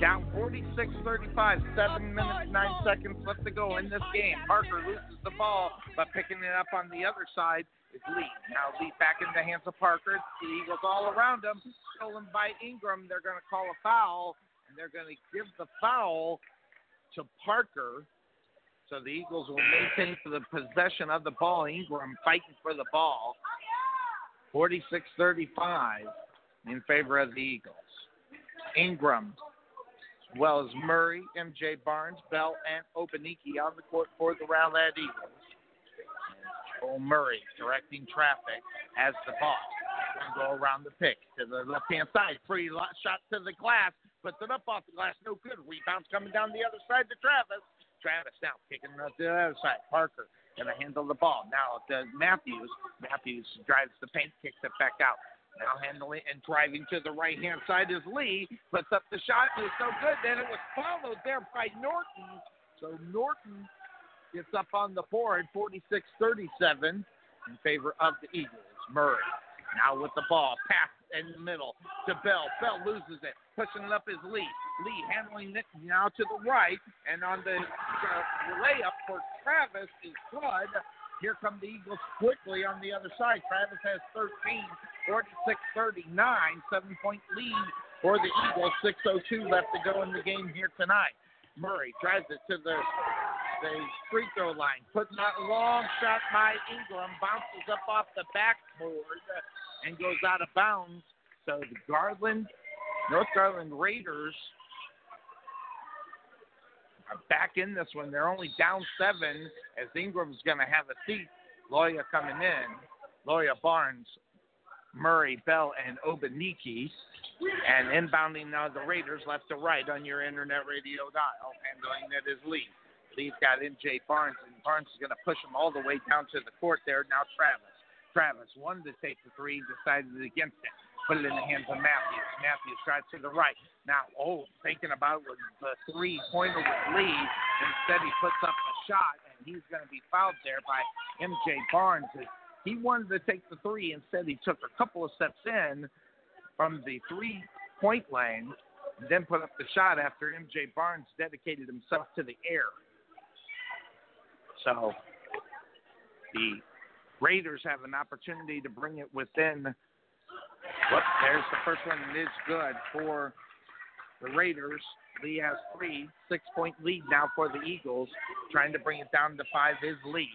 down 46-35, seven minutes nine seconds left to go in this game. Parker loses the ball, but picking it up on the other side is Lee. Now Lee back in the hands of Parker. The Eagles all around him, stolen by Ingram. They're going to call a foul, and they're going to give the foul to Parker. So the Eagles will maintain for the possession of the ball. Ingram fighting for the ball. 46 35 in favor of the Eagles. Ingram, as well as Murray, MJ Barnes, Bell, and Obaniki on the court for the Rowlett Eagles. Joel Murray directing traffic has the ball. And go around the pick to the left hand side. Free shot to the glass. Puts it up off the glass. No good. Rebounds coming down the other side to Travis. Travis now kicking it to the other side. Parker to handle the ball. Now to Matthews. Matthews drives the paint, kicks it back out. Now handling and driving to the right hand side is Lee. Puts up the shot. It was so good. Then it was followed there by Norton. So Norton gets up on the board 46 37 in favor of the Eagles. Murray now with the ball. Pass in the middle to Bell. Bell loses it. Pushing it up is Lee. Lee handling it now to the right. And on the uh, layup for Travis is Flood. Here come the Eagles quickly on the other side. Travis has 13, 46 39, seven point lead for the Eagles. 6.02 left to go in the game here tonight. Murray drives it to the the free throw line. Out a long shot by Ingram. Bounces up off the backboard and goes out of bounds. So the Garland, North Garland Raiders back in this one. They're only down seven as Ingram's going to have a seat. Loya coming in. Loya Barnes, Murray, Bell, and Obaniki. And inbounding now the Raiders left to right on your internet radio dial. Handling it is Lee. Lee's got MJ Barnes, and Barnes is going to push him all the way down to the court there. Now Travis. Travis wanted to take the three, decided against it. Put it in the hands of Matthews. Matthews tries to the right. Now, oh, thinking about the three pointer with Lee. Instead, he puts up a shot, and he's going to be fouled there by MJ Barnes. He wanted to take the three. Instead, he took a couple of steps in from the three point lane, then put up the shot after MJ Barnes dedicated himself to the air. So the Raiders have an opportunity to bring it within. Whoop, there's the first one. It is good for the Raiders. Lee has three, six point lead now for the Eagles. Trying to bring it down to five is Lee.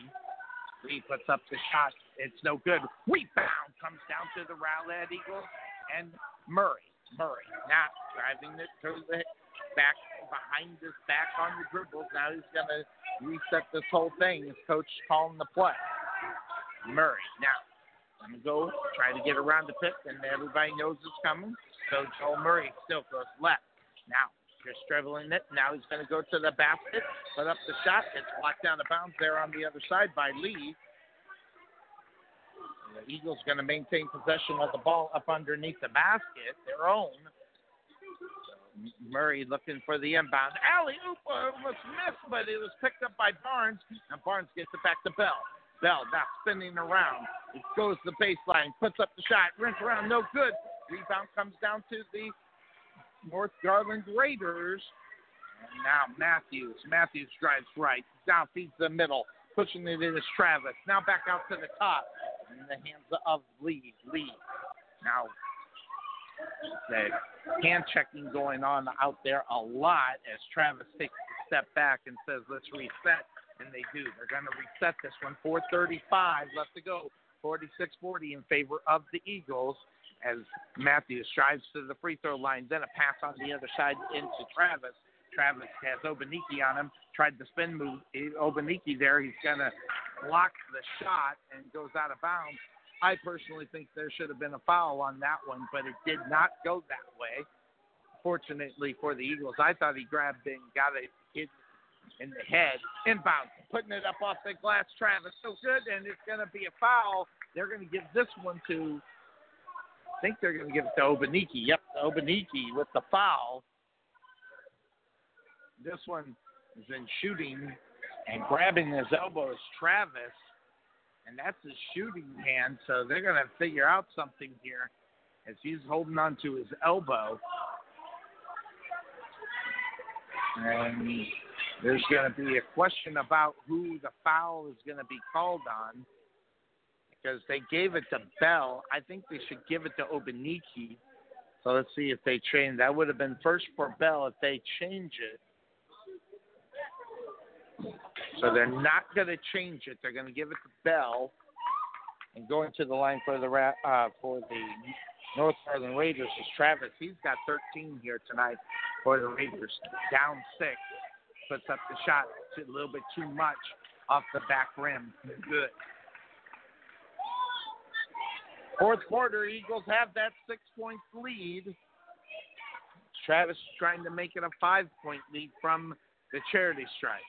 Lee puts up the shot. It's no good. Rebound comes down to the Rowlett Eagles and Murray. Murray now driving it to the back behind his back on the dribbles. Now he's going to reset this whole thing. His coach calling the play. Murray now. I'm going to go try to get around the pit, and everybody knows it's coming. So Joel Murray still goes left. Now, just dribbling it. Now he's going to go to the basket, put up the shot. It's blocked down the bounds there on the other side by Lee. And the Eagles are going to maintain possession of the ball up underneath the basket, their own. Murray looking for the inbound. Alley oop almost missed, but it was picked up by Barnes. And Barnes gets it back to Bell. Bell now spinning around. It goes the baseline, puts up the shot, rinse around, no good. Rebound comes down to the North Garland Raiders. And now Matthews. Matthews drives right. Down feeds the middle. Pushing it in is Travis. Now back out to the top. In the hands of Lee. Lee. Now the hand checking going on out there a lot as Travis takes a step back and says, let's reset and they do. They're going to reset this one. 4:35 left to go. 46-40 in favor of the Eagles as Matthews drives to the free throw line. Then a pass on the other side into Travis. Travis has Obaniki on him. Tried the spin move. Obaniki there. He's going to block the shot and goes out of bounds. I personally think there should have been a foul on that one, but it did not go that way. Fortunately for the Eagles, I thought he grabbed and got it hit in the head. Inbound, putting it up off the glass. Travis, so good, and it's going to be a foul. They're going to give this one to, I think they're going to give it to Obaniki. Yep, Obaniki with the foul. This one is in shooting and grabbing his elbow is Travis, and that's his shooting hand. So they're going to figure out something here as he's holding on to his elbow. And there's going to be a question about who the foul is going to be called on because they gave it to Bell. I think they should give it to Obaniki. So let's see if they change. That would have been first for Bell if they change it. So they're not going to change it. They're going to give it to Bell and going to the line for the uh, for the North Garland Raiders is Travis. He's got 13 here tonight for the Raiders. Down six, puts up the shot a little bit too much off the back rim. Good. Fourth quarter, Eagles have that six point lead. Travis trying to make it a five point lead from the charity stripe.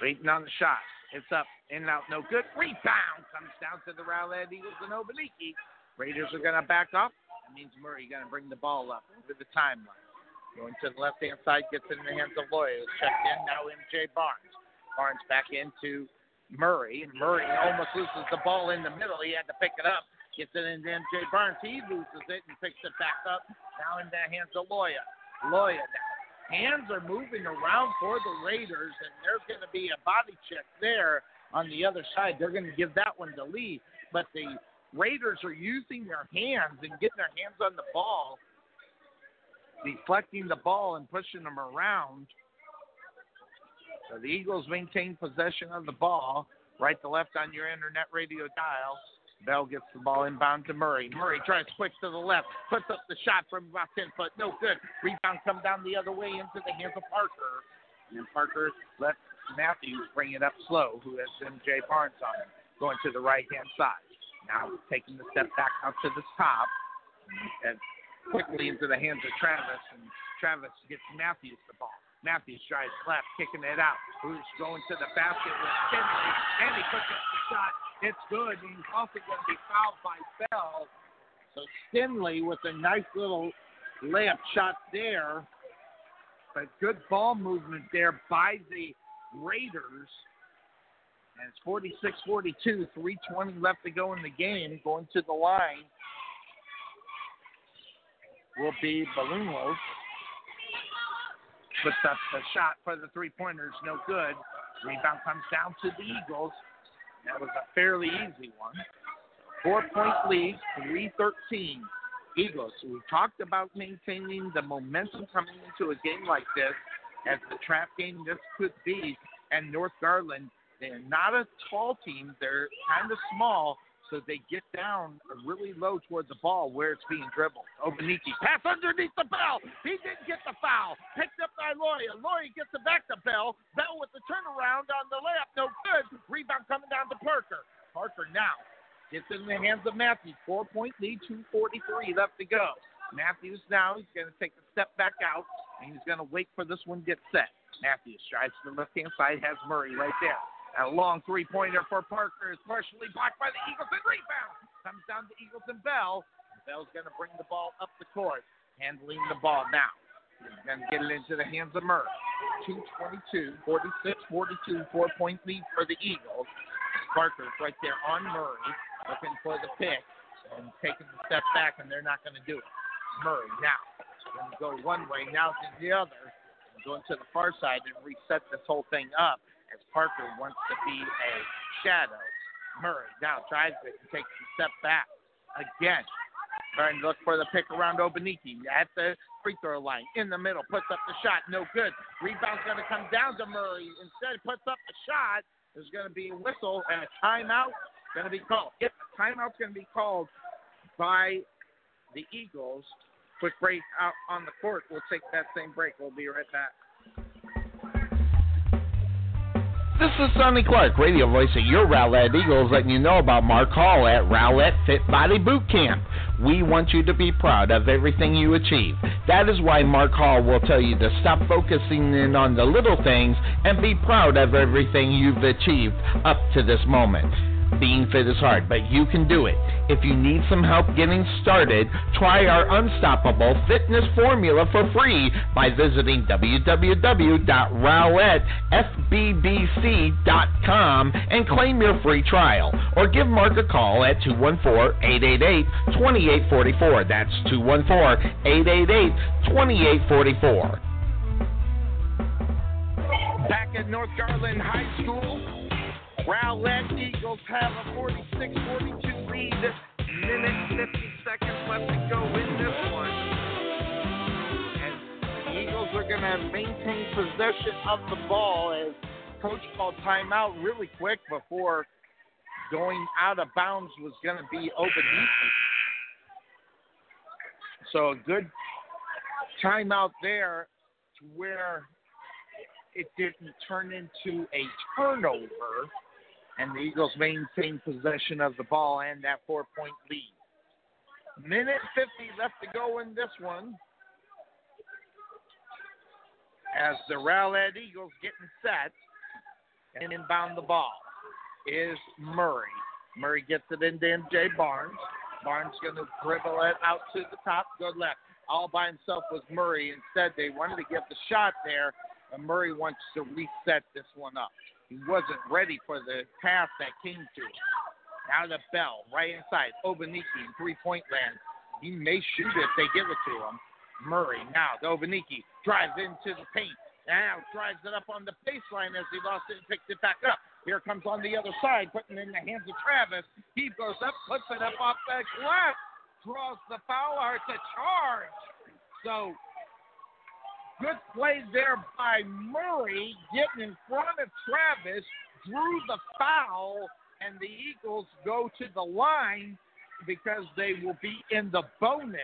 Waiting on the shot. It's up, in and out, no good. Rebound comes down to the Rowlett Eagles and Obaniki. Raiders are going to back up. That means Murray going to bring the ball up over the timeline. Going to the left hand side, gets it in the hands of Loya. It's checked in now, MJ Barnes. Barnes back into Murray. And Murray almost loses the ball in the middle. He had to pick it up. Gets it into MJ Barnes. He loses it and picks it back up. Now in the hands of Loya. Loya now hands are moving around for the Raiders, and there's going to be a body check there on the other side. They're going to give that one to Lee, but the Raiders are using their hands and getting their hands on the ball, deflecting the ball and pushing them around. So the Eagles maintain possession of the ball, right to left on your internet radio dial. Bell gets the ball inbound to Murray. Murray tries switch to the left, puts up the shot from about 10 foot. No good. Rebound come down the other way into the hands of Parker. And Parker lets Matthews bring it up slow, who has MJ Barnes on him, going to the right hand side. Now taking the step back out to the top and quickly into the hands of Travis. And Travis gets Matthews the ball. Matthews tries left, kicking it out. Who's going to the basket with Finley, and he puts up the shot it's good. He's also going to be fouled by Bell. So Stinley with a nice little layup shot there. But good ball movement there by the Raiders. And it's 46 42, 320 left to go in the game. Going to the line will be Balloonlos. Puts up the shot for the three pointers, no good. Rebound comes down to the Eagles. That was a fairly easy one. Four point lead, 313. Eagles. We talked about maintaining the momentum coming into a game like this, as the trap game this could be. And North Garland, they're not a tall team, they're kind of small, so they get down really low towards the ball where it's being dribbled. Obaniki pass underneath the bell. He didn't get the foul. Picked up by Loya. Loya gets it back to Bell. Bell with the turnaround on the layup. No good. Rebound coming down to Parker. Parker now gets in the hands of Matthews. Four point lead, 2.43 left to go. Matthews now, he's going to take a step back out, and he's going to wait for this one to get set. Matthews drives to the left hand side, has Murray right there. A long three pointer for Parker is partially blocked by the Eagles and rebound. Comes down to Eagles and Bell. Bell's going to bring the ball up the court, handling the ball now. He's going to get it into the hands of Murray. 222, 46 42, four point lead for the Eagles. Parker's right there on Murray, looking for the pick and taking the step back, and they're not going to do it. Murray now going to go one way, now to the other, going to the far side and reset this whole thing up as Parker wants to be a shadow. Murray now tries it and takes a step back again. Trying to look for the pick around Obaniki at the free throw line. In the middle, puts up the shot. No good. Rebound's going to come down to Murray. Instead, puts up the shot. There's going to be a whistle and a timeout going to be called. Yep, timeout's going to be called by the Eagles. Quick break out on the court. We'll take that same break. We'll be right back. This is Sonny Clark, radio voice of your Rowlett Eagles, letting you know about Mark Hall at Rowlett Fit Body Boot Camp. We want you to be proud of everything you achieve. That is why Mark Hall will tell you to stop focusing in on the little things and be proud of everything you've achieved up to this moment. Being fit is hard, but you can do it. If you need some help getting started, try our unstoppable fitness formula for free by visiting www.rowlettfbbc.com and claim your free trial. Or give Mark a call at 214-888-2844. That's 214-888-2844. Back at North Garland High School, Rowlett Eagles have a 46-42 lead. Minute 50 seconds left to go in this one. And the Eagles are going to maintain possession of the ball as coach called timeout really quick before going out of bounds was going to be Obaniki. So a good timeout there to where it didn't turn into a turnover and the Eagles maintain possession of the ball and that four point lead. Minute 50 left to go in this one. As the Rowlett Eagles getting set and inbound the ball is Murray. Murray gets it into MJ Barnes. Barnes going to dribble it out to the top, go left. All by himself was Murray. Instead, they wanted to get the shot there, and Murray wants to reset this one up. He wasn't ready for the pass that came to him. Now the bell, right inside. Obaniki in three point land. He may shoot if they give it to him. Murray now, the Obaniki drives into the paint. Now drives it up on the baseline as he lost it and picked it back up. Here comes on the other side, putting it in the hands of Travis. He goes up, puts it up off the glass, draws the foul, or it's a charge. So Good play there by Murray, getting in front of Travis, drew the foul, and the Eagles go to the line because they will be in the bonus.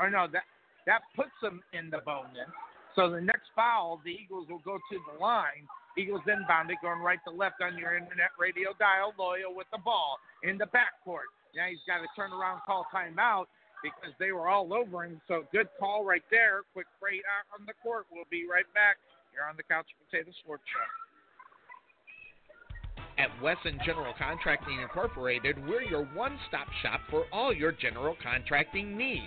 Or no, that that puts them in the bonus. So the next foul, the Eagles will go to the line. Eagles inbound it, going right to left on your internet radio dial. Loya with the ball in the backcourt. Now he's got to turn around, call timeout because they were all over him. So good call right there. Quick break out on the court. We'll be right back here on the Couch Potato Sports Show. At Wesson General Contracting Incorporated, we're your one stop shop for all your general contracting needs.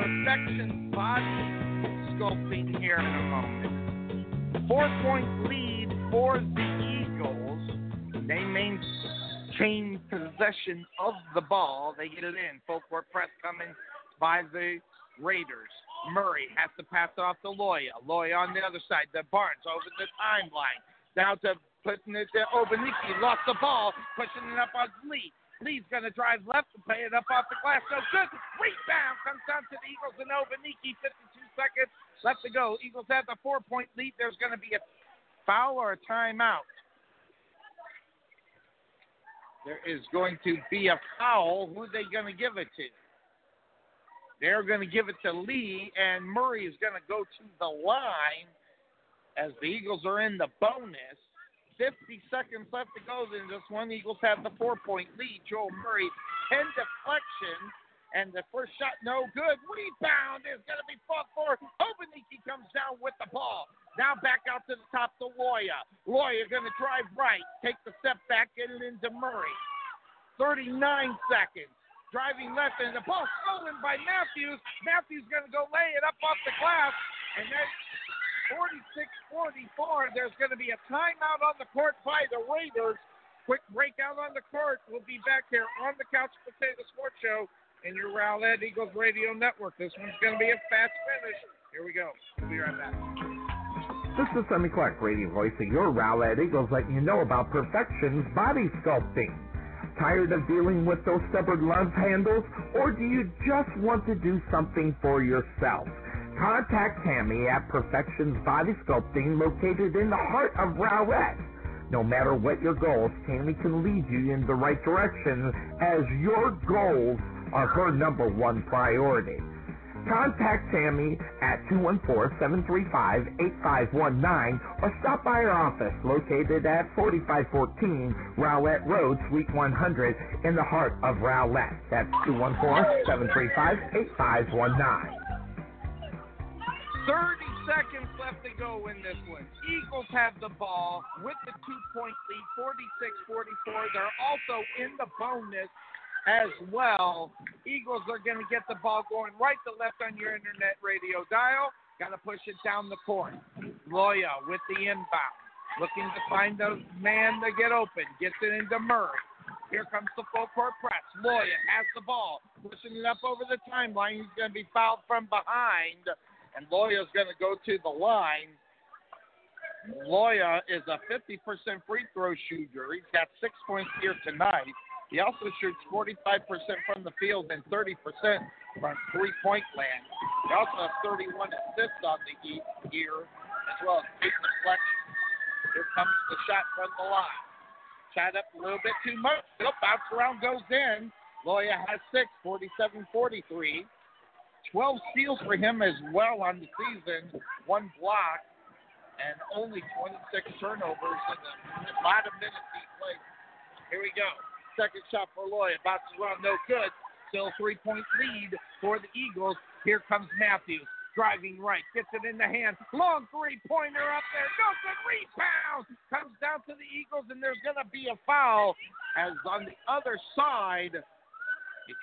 Perfection Body Sculpting here in a moment. Four point lead for the Eagles. They maintain possession of the ball. They get it in. Full court press coming by the Raiders. Murray has to pass off to Loya. Loya on the other side. The Barnes over the timeline. Down to putting it uh, to Obaniki. Lost the ball. Pushing it up on Lee. Lee's going to drive left and play it up off the glass. No good. Rebound comes down to the Eagles and Obaniki. 52 seconds left to go. Eagles have the four point lead. There's going to be a foul or a timeout. There is going to be a foul. Who are they going to give it to? They're going to give it to Lee, and Murray is going to go to the line as the Eagles are in the bonus. 50 seconds left to go in just one. Eagles have the four point lead. Joel Murray, 10 deflections, and the first shot no good. Rebound is going to be fought for. Obaniki comes down with the ball. Now back out to the top to Loya. Loya going to drive right, take the step back, get it into Murray. 39 seconds. driving left, and the ball stolen by Matthews. Matthews going to go lay it up off the glass, and that's 46-44. There's going to be a timeout on the court by the Raiders. Quick breakout on the court. We'll be back here on the Couch Potato Sports Show in your Rowlett Eagles Radio Network. This one's going to be a fast finish. Here we go. We'll be right back. This is Sonny Clark, radio voice of your Rowlett Eagles, letting you know about Perfection's Body Sculpting. Tired of dealing with those stubborn love handles, or do you just want to do something for yourself? Contact Tammy at Perfection's Body Sculpting, located in the heart of Rowlett. No matter what your goals, Tammy can lead you in the right direction as your goals are her number one priority. Contact Tammy at 214-735-8519 or stop by her office located at 4514 Rowlett Road, Suite 100 in the heart of Rowlett. That's 214-735-8519. 30 seconds left to go in this one. Eagles have the ball with the two-point lead, 46-44. They're also in the bonus as well. Eagles are going to get the ball going right to left on your internet radio dial. Got to push it down the court. Loya with the inbound. Looking to find the man to get open. Gets it into Murray. Here comes the full court press. Loya has the ball. Pushing it up over the timeline. He's going to be fouled from behind. And Loya's going to go to the line. Loya is a 50% free throw shooter. He's got six points here tonight. He also shoots 45% from the field and 30% from three point land. He also has 31 assists on the year, as well as eight deflections. Here comes the shot from the line. Shot up a little bit too much. It'll bounce around, goes in. Loya has six, 47 43. 12 steals for him as well on the season, one block, and only 26 turnovers in the lot of minutes he played. Here we go. Second shot for Loya. Bounces around, no good. Still three point lead for the Eagles. Here comes Matthews. Driving right, gets it in the hand. Long three pointer up there. No good rebound. Comes down to the Eagles, and there's going to be a foul. As on the other side,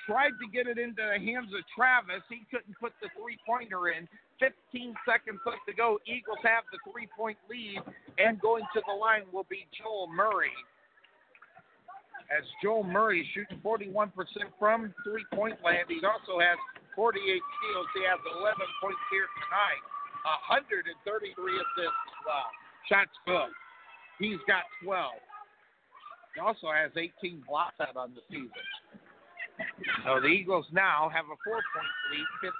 tried to get it into the hands of Travis. He couldn't put the three pointer in. 15 seconds left to go. Eagles have the three point lead, and going to the line will be Joel Murray as Joel Murray shooting 41% from three point land. He also has 48 steals. He has 11 points here tonight, 133 assists as well. Shots good. He's got 12. He also has 18 blocks out on the season. So the Eagles now have a four point lead, 15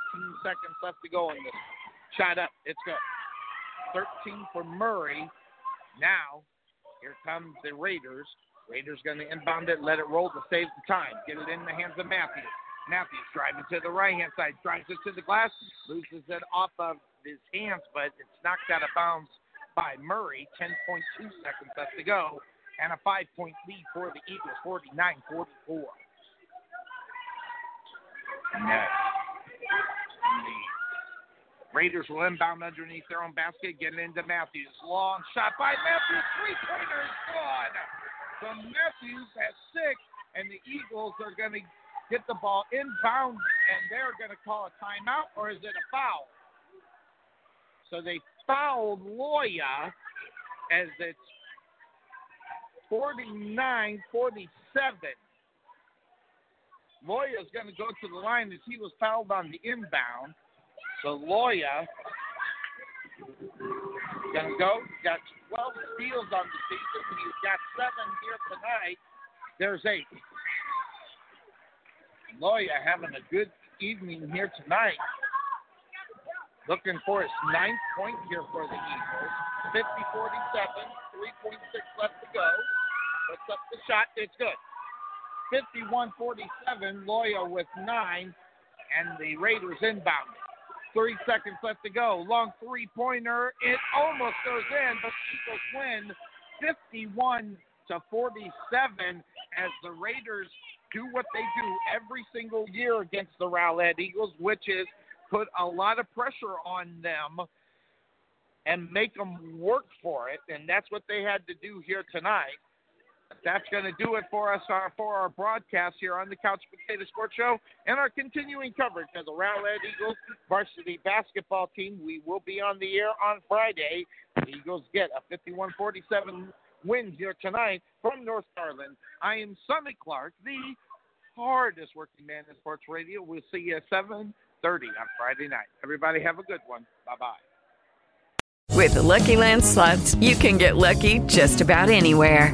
seconds left to go in this. Shot up. It's good. 13 for Murray. Now, here come the Raiders. Raiders going to inbound it, let it roll to save the time. Get it in the hands of Matthews. Matthews driving to the right hand side, drives it to the glass, loses it off of his hands, but it's knocked out of bounds by Murray. 10.2 seconds left to go, and a five point lead for the Eagles, 49 44. The Raiders will inbound underneath their own basket, get it into Matthews. Long shot by Matthews, three pointers, gone. So Matthews has six, and the Eagles are going to get the ball inbound, and they're going to call a timeout, or is it a foul? So they fouled Loya as it's 49 47. Loya is going to go to the line as he was fouled on the inbound. So Loya Gonna go. Got 12 steals on the season. He's got seven here tonight. There's eight. Loya having a good evening here tonight. Looking for his ninth point here for the Eagles. 50 47, 3.6 left to go. Puts up the shot. It's good. 51 47, Loya with nine, and the Raiders inbound. Three seconds left to go. Long three pointer. It almost goes in, but Eagles win 51 to 47 as the Raiders do what they do every single year against the Rowlett Eagles, which is put a lot of pressure on them and make them work for it. And that's what they had to do here tonight. That's going to do it for us uh, for our broadcast here on the Couch Potato Sports Show and our continuing coverage of the Rowlett Eagles varsity basketball team. We will be on the air on Friday. The Eagles get a 51 47 win here tonight from North Garland. I am Sonny Clark, the hardest working man in sports radio. We'll see you at 7:30 on Friday night. Everybody have a good one. Bye bye. With the Lucky Land slots, you can get lucky just about anywhere.